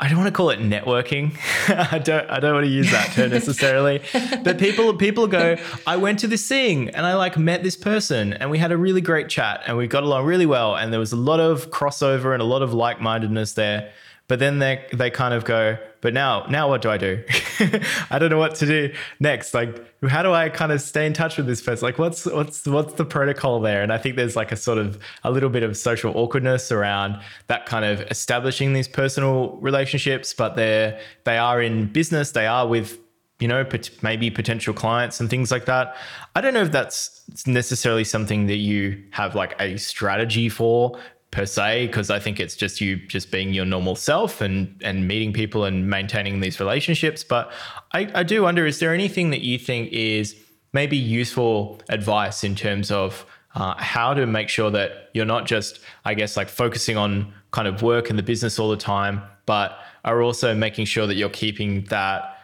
I don't want to call it networking. I don't I don't want to use that term necessarily. but people people go, I went to this thing and I like met this person and we had a really great chat and we got along really well and there was a lot of crossover and a lot of like-mindedness there. But then they they kind of go, but now now what do I do? I don't know what to do next. Like how do I kind of stay in touch with this person? Like what's what's what's the protocol there? And I think there's like a sort of a little bit of social awkwardness around that kind of establishing these personal relationships, but they're they are in business, they are with you know, maybe potential clients and things like that. I don't know if that's necessarily something that you have like a strategy for per se because I think it's just you just being your normal self and and meeting people and maintaining these relationships. But I, I do wonder, is there anything that you think is maybe useful advice in terms of uh, how to make sure that you're not just, I guess, like focusing on kind of work and the business all the time, but are also making sure that you're keeping that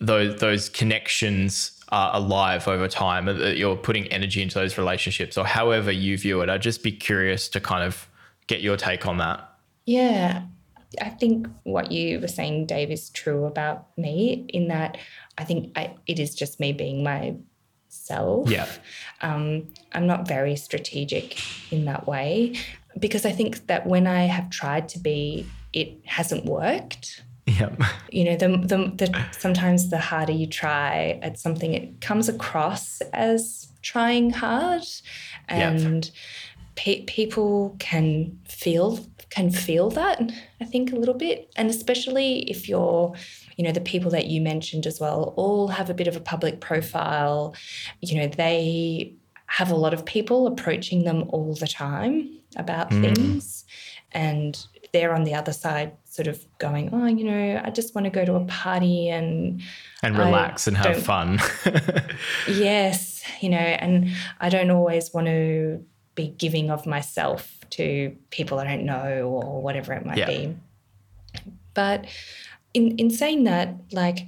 those those connections uh, alive over time, that you're putting energy into those relationships, or however you view it. I'd just be curious to kind of get your take on that. Yeah. I think what you were saying, Dave, is true about me in that I think I, it is just me being myself. Yeah. Um, I'm not very strategic in that way because I think that when I have tried to be, it hasn't worked. Yeah. You know, the, the, the sometimes the harder you try at something, it comes across as trying hard, and. Yep pe- people can feel can feel that I think a little bit, and especially if you're you know the people that you mentioned as well all have a bit of a public profile. You know they have a lot of people approaching them all the time about mm. things. And they're on the other side sort of going oh you know i just want to go to a party and and relax I and have fun. Yes you know and i don't always want to be giving of myself to people I don't know or whatever it might yeah. be. But in in saying that, like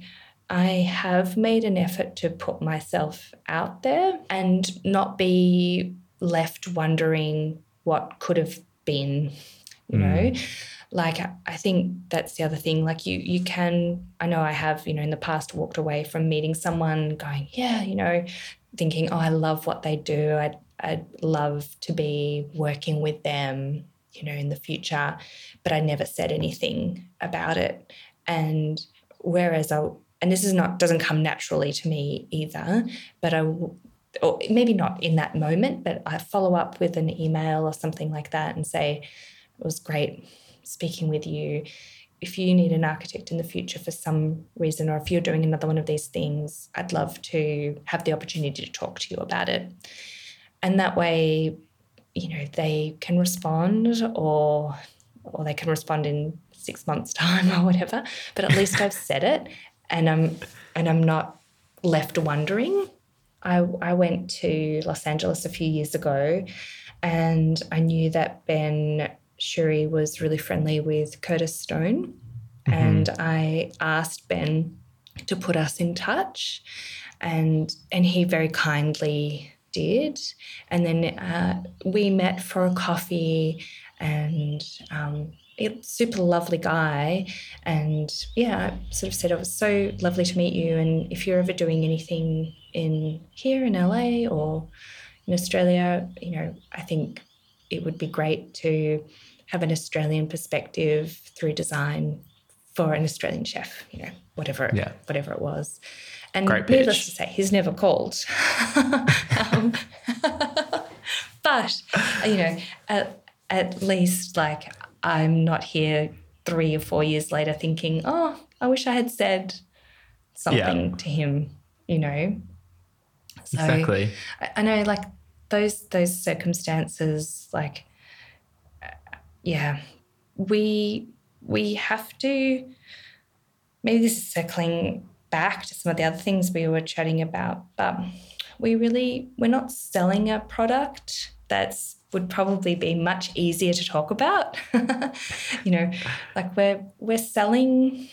I have made an effort to put myself out there and not be left wondering what could have been, you mm. know. Like I think that's the other thing. Like you you can I know I have, you know, in the past walked away from meeting someone going, yeah, you know, thinking, oh, I love what they do. I I'd love to be working with them, you know, in the future, but I never said anything about it. And whereas I, and this is not doesn't come naturally to me either, but I, or maybe not in that moment, but I follow up with an email or something like that and say, it was great speaking with you. If you need an architect in the future for some reason, or if you're doing another one of these things, I'd love to have the opportunity to talk to you about it. And that way, you know, they can respond or or they can respond in six months' time or whatever. But at least I've said it and I'm and I'm not left wondering. I I went to Los Angeles a few years ago and I knew that Ben Shewry was really friendly with Curtis Stone. Mm-hmm. And I asked Ben to put us in touch. And and he very kindly did. And then uh, we met for a coffee and um, super lovely guy. And yeah, I sort of said it was so lovely to meet you. And if you're ever doing anything in here in LA or in Australia, you know, I think it would be great to have an Australian perspective through design for an Australian chef, you know, whatever yeah. whatever it was. And Great needless pitch. to say, he's never called. um, but you know, at, at least like I'm not here three or four years later thinking, oh, I wish I had said something yeah. to him, you know. So exactly. I, I know, like those those circumstances, like, uh, yeah, we we have to. Maybe this is circling back to some of the other things we were chatting about, but we really we're not selling a product that's would probably be much easier to talk about. you know, like we're we're selling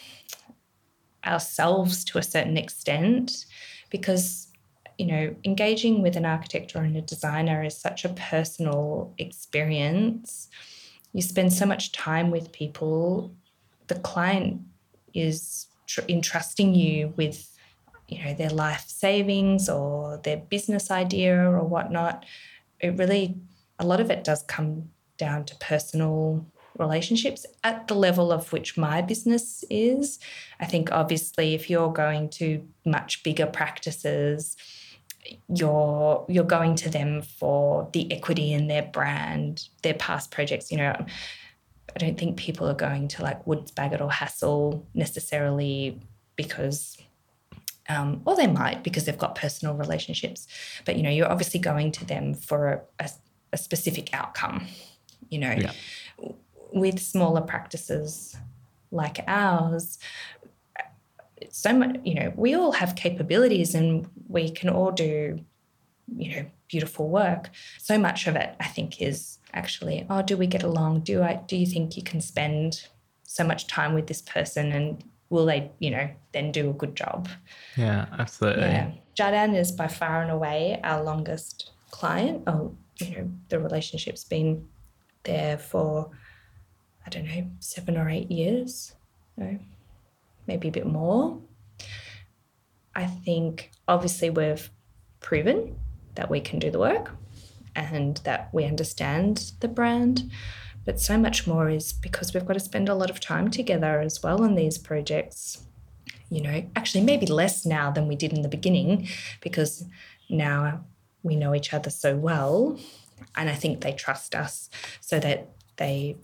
ourselves to a certain extent because you know, engaging with an architect or a designer is such a personal experience. You spend so much time with people. The client is tr- entrusting you with you know their life savings or their business idea or whatnot it really a lot of it does come down to personal relationships at the level of which my business is i think obviously if you're going to much bigger practices you're you're going to them for the equity in their brand their past projects you know I don't think people are going to like Woods Bagot or Hassell necessarily because, um, or they might because they've got personal relationships. But you know, you're obviously going to them for a, a, a specific outcome. You know, yeah. with smaller practices like ours, so much. You know, we all have capabilities, and we can all do, you know, beautiful work. So much of it, I think, is actually oh do we get along? Do i do you think you can spend so much time with this person and will they you know then do a good job? Yeah absolutely. Yeah. Jardan is by far and away our longest client. Oh you know the relationship's been there for i don't know seven or eight years know, maybe a bit more i think obviously we've proven that we can do the work and that we understand the brand. But so much more is because we've got to spend a lot of time together as well on these projects. You know, actually, maybe less now than we did in the beginning because now we know each other so well. And I think they trust us so that they,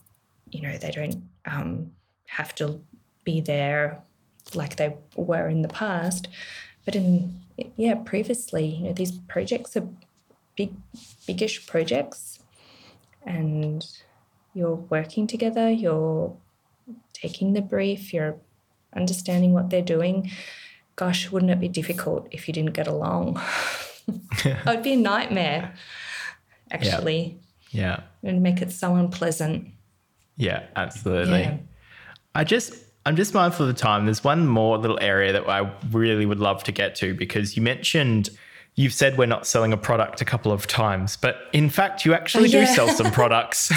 you know, they don't um, have to be there like they were in the past. But in, yeah, previously, you know, these projects are big, biggish projects, and you're working together. You're taking the brief. You're understanding what they're doing. Gosh, wouldn't it be difficult if you didn't get along? it would be a nightmare, actually. Yeah. yeah. And make it so unpleasant. Yeah, absolutely. Yeah. I just I'm just mindful of the time. There's one more little area that I really would love to get to because you mentioned you've said we're not selling a product a couple of times, but in fact, you actually oh, yeah. do sell some products.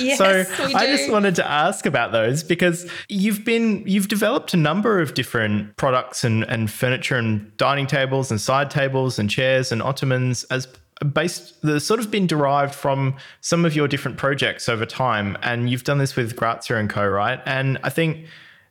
yes, so I just wanted to ask about those because you've been you've developed a number of different products and, and furniture and dining tables and side tables and chairs and ottomans as based the sort of been derived from some of your different projects over time and you've done this with Grazia and Co right? And I think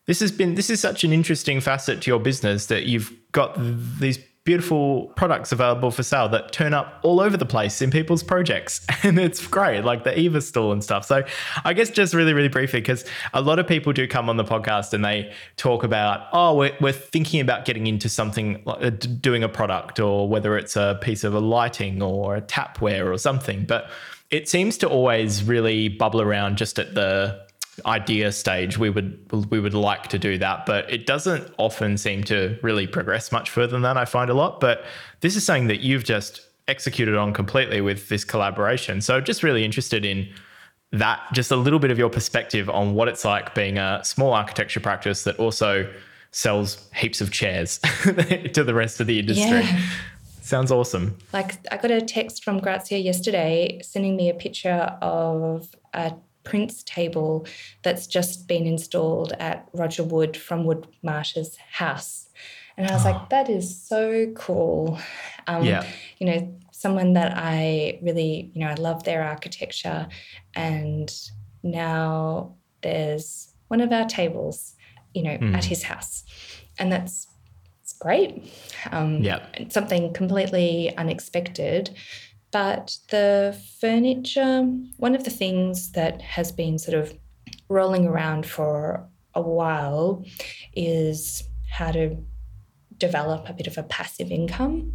this has been this is such an interesting facet to your business that you've got these beautiful products available for sale that turn up all over the place in people's projects. And it's great, like the Iva stall and stuff. So I guess just really, really briefly, because a lot of people do come on the podcast and they talk about, oh, we're, we're thinking about getting into something, like uh, doing a product, or whether it's a piece of a lighting or a tapware or something. But it seems to always really bubble around just at the idea stage we would we would like to do that but it doesn't often seem to really progress much further than that i find a lot but this is something that you've just executed on completely with this collaboration so just really interested in that just a little bit of your perspective on what it's like being a small architecture practice that also sells heaps of chairs to the rest of the industry yeah. Sounds awesome. Like I got a text from Grazia yesterday sending me a picture of a Prince table that's just been installed at Roger Wood from Wood Marsh's house. And I was oh. like, that is so cool. Um, yeah. You know, someone that I really, you know, I love their architecture. And now there's one of our tables, you know, mm. at his house. And that's it's great. Um, yeah. Something completely unexpected. But the furniture, one of the things that has been sort of rolling around for a while is how to develop a bit of a passive income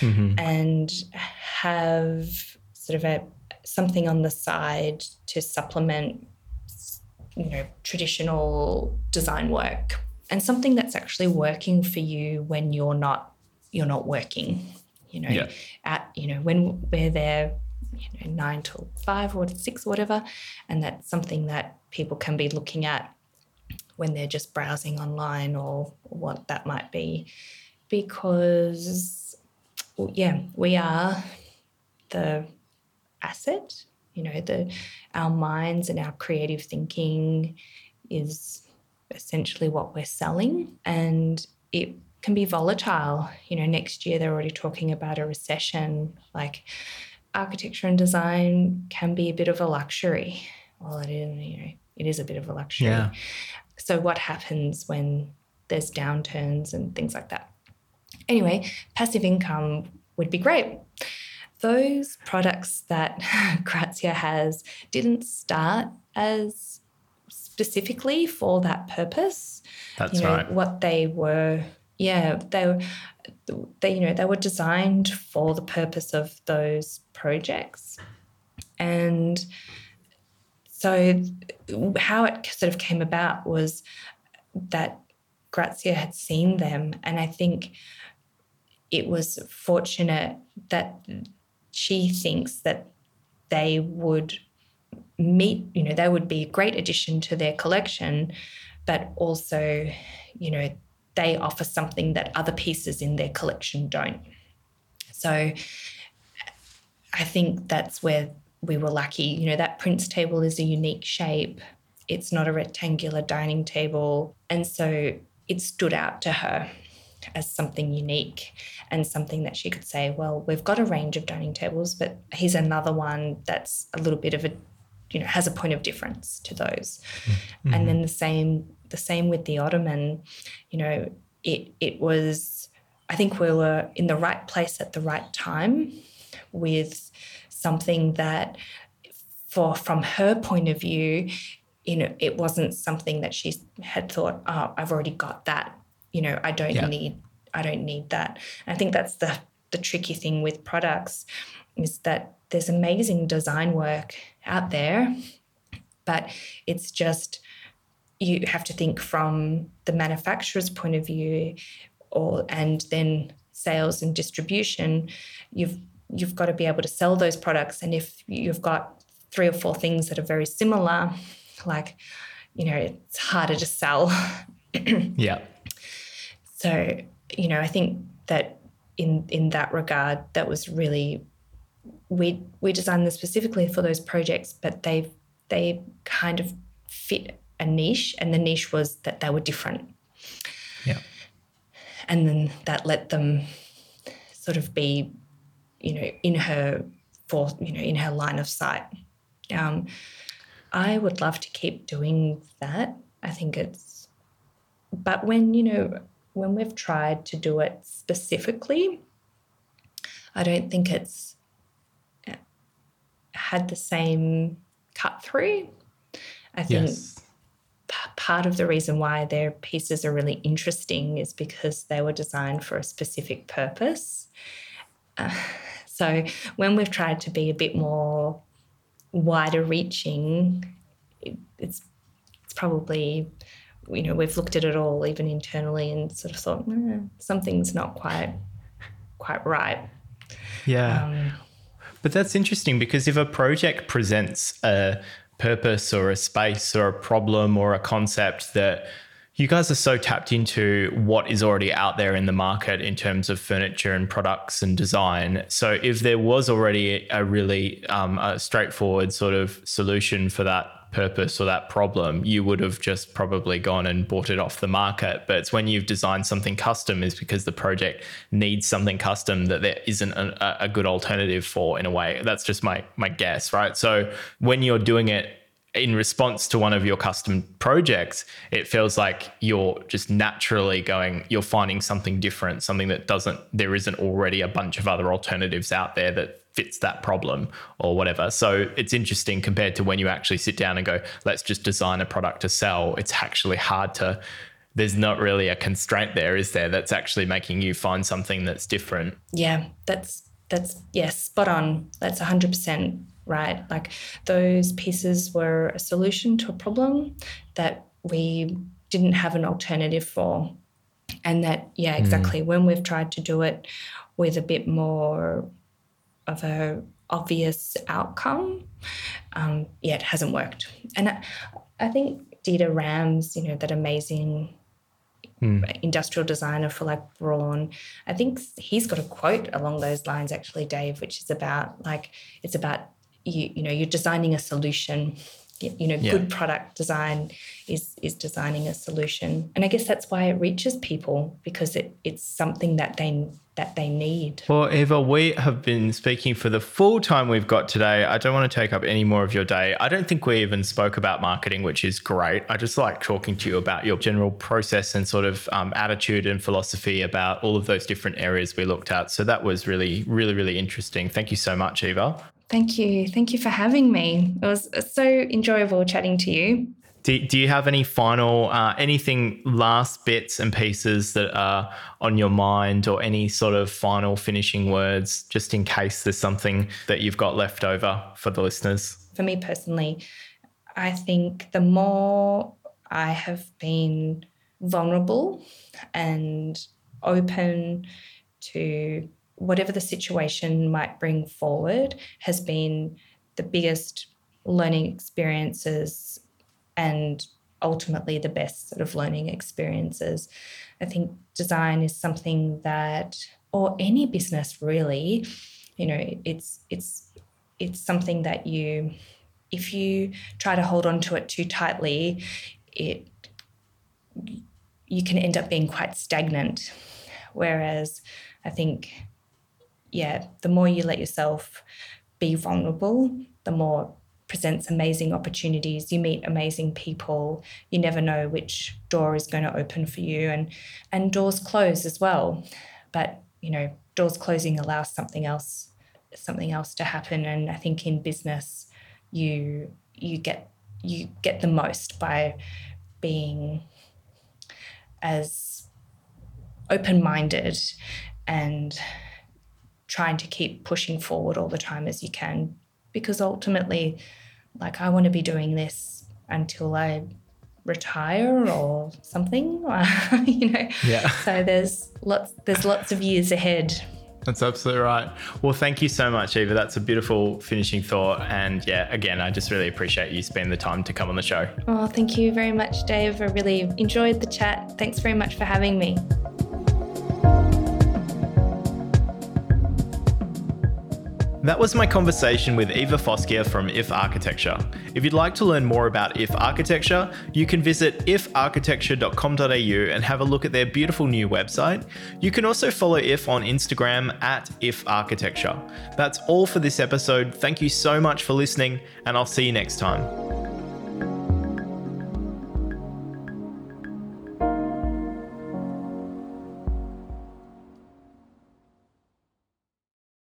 mm-hmm. and have sort of a something on the side to supplement you know traditional design work and something that's actually working for you when you're not you're not working you know, yeah. at, you know, when we're there, you know, nine till five or six or whatever. And that's something that people can be looking at when they're just browsing online or what that might be. Because, well, yeah, we are the asset, you know, the our minds and our creative thinking is essentially what we're selling. And it can be volatile. You know, next year they're already talking about a recession. Like architecture and design can be a bit of a luxury. Well, it is, you know, it is a bit of a luxury. Yeah. So what happens when there's downturns and things like that? Anyway, passive income would be great. Those products that Grazia has didn't start as specifically for that purpose. That's you know, right. What they were yeah, they they you know they were designed for the purpose of those projects, and so how it sort of came about was that Grazia had seen them, and I think it was fortunate that she thinks that they would meet, you know, they would be a great addition to their collection, but also, you know, they offer something that other pieces in their collection don't. So I think that's where we were lucky. You know, that Prince table is a unique shape. It's not a rectangular dining table. And so it stood out to her as something unique and something that she could say, well, we've got a range of dining tables, but here's another one that's a little bit of a, you know, has a point of difference to those. Mm-hmm. And then the same the same with the ottoman. You know, it it was. I think we were in the right place at the right time with something that, for from her point of view, you know, it wasn't something that she had thought, oh, I've already got that. You know, I don't yeah. need I don't need that. And I think that's the the tricky thing with products is that there's amazing design work out there, but it's just you have to think from the manufacturer's point of view or and then sales and distribution. You've you've got to be able to sell those products and if you've got three or four things that are very similar like you know it's harder to sell. Yeah. So you know i think that in in that regard that was really we we designed them specifically for those projects but they they kind of fit a niche, and the niche was that they were different. Yeah. And then that let them sort of be, you know, in her for you know in her line of sight. Um, I would love to keep doing that. I think it's, but when you know when we've tried to do it specifically, I don't think it's uh, had the same cut through. I think Yes. Part of the reason why their pieces are really interesting is because they were designed for a specific purpose. Uh, so when we've tried to be a bit more wider reaching, it, it's it's probably you know we've looked at it all even internally and sort of thought "Eh, something's not quite quite right. Yeah. Um, But that's interesting because if a project presents a purpose or a space or a problem or a concept that you guys are so tapped into what is already out there in the market in terms of furniture and products and design. So if there was already a really um, a straightforward sort of solution for that purpose or that problem, you would have just probably gone and bought it off the market. But it's when you've designed something custom is because the project needs something custom that there isn't a, a good alternative for in a way. That's just my my guess, right? So when you're doing it in response to one of your custom projects, it feels like you're just naturally going, you're finding something different, something that doesn't, there isn't already a bunch of other alternatives out there that fits that problem or whatever. So it's interesting compared to when you actually sit down and go, let's just design a product to sell. It's actually hard to, there's not really a constraint there, is there? That's actually making you find something that's different. Yeah, that's that's yes, spot on. That's hundred percent right. Like those pieces were a solution to a problem that we didn't have an alternative for. And that, yeah, hmm. exactly. When we've tried to do it with a bit more of a obvious outcome, um, yeah, it hasn't worked. And I, I think Dieter Rams, you know, that amazing industrial designer for like Braun. I think he's got a quote along those lines actually, Dave, which is about like it's about you you know you're designing a solution. You you know, Yeah. good product design is is designing a solution, and I guess that's why it reaches people because it it's something that they that they need. Well, Iva, we have been speaking for the full time we've got today. I don't want to take up any more of your day. I don't think we even spoke about marketing, which is great. I just like talking to you about your general process and sort of um, attitude and philosophy about all of those different areas we looked at. So that was really, really, really interesting. Thank you so much, Iva. Thank you, thank you for having me. It was so enjoyable chatting to you. Do, do you have any final, uh, anything last bits and pieces that are on your mind or any sort of final finishing words, just in case there's something that you've got left over for the listeners? for me personally, I think the more I have been vulnerable and open to whatever the situation might bring forward has been the biggest learning experiences and ultimately the best sort of learning experiences. I think design is something that or any business really, you know, it's it's it's something that you if you try to hold on to it too tightly, it you can end up being quite stagnant. Whereas I think, yeah, the more you let yourself be vulnerable, the more presents amazing opportunities. You meet amazing people. You never know which door is going to open for you, and and doors close as well. But you know, doors closing allows something else something else to happen. And I think in business, you you get you get the most by being as open-minded and trying to keep pushing forward all the time as you can because ultimately like i want to be doing this until i retire or something you know Yeah. so there's lots there's lots of years ahead That's absolutely right. Well, thank you so much, Iva. That's a beautiful finishing thought. And yeah, again, I just really appreciate you spending the time to come on the show. Oh, thank you very much, Dave. I really enjoyed the chat. Thanks very much for having me. That was my conversation with Iva Foschia from IF Architecture. If you'd like to learn more about IF Architecture, you can visit ifarchitecture.com.au and have a look at their beautiful new website. You can also follow IF on Instagram at IF Architecture. That's all for this episode. Thank you so much for listening, and I'll see you next time.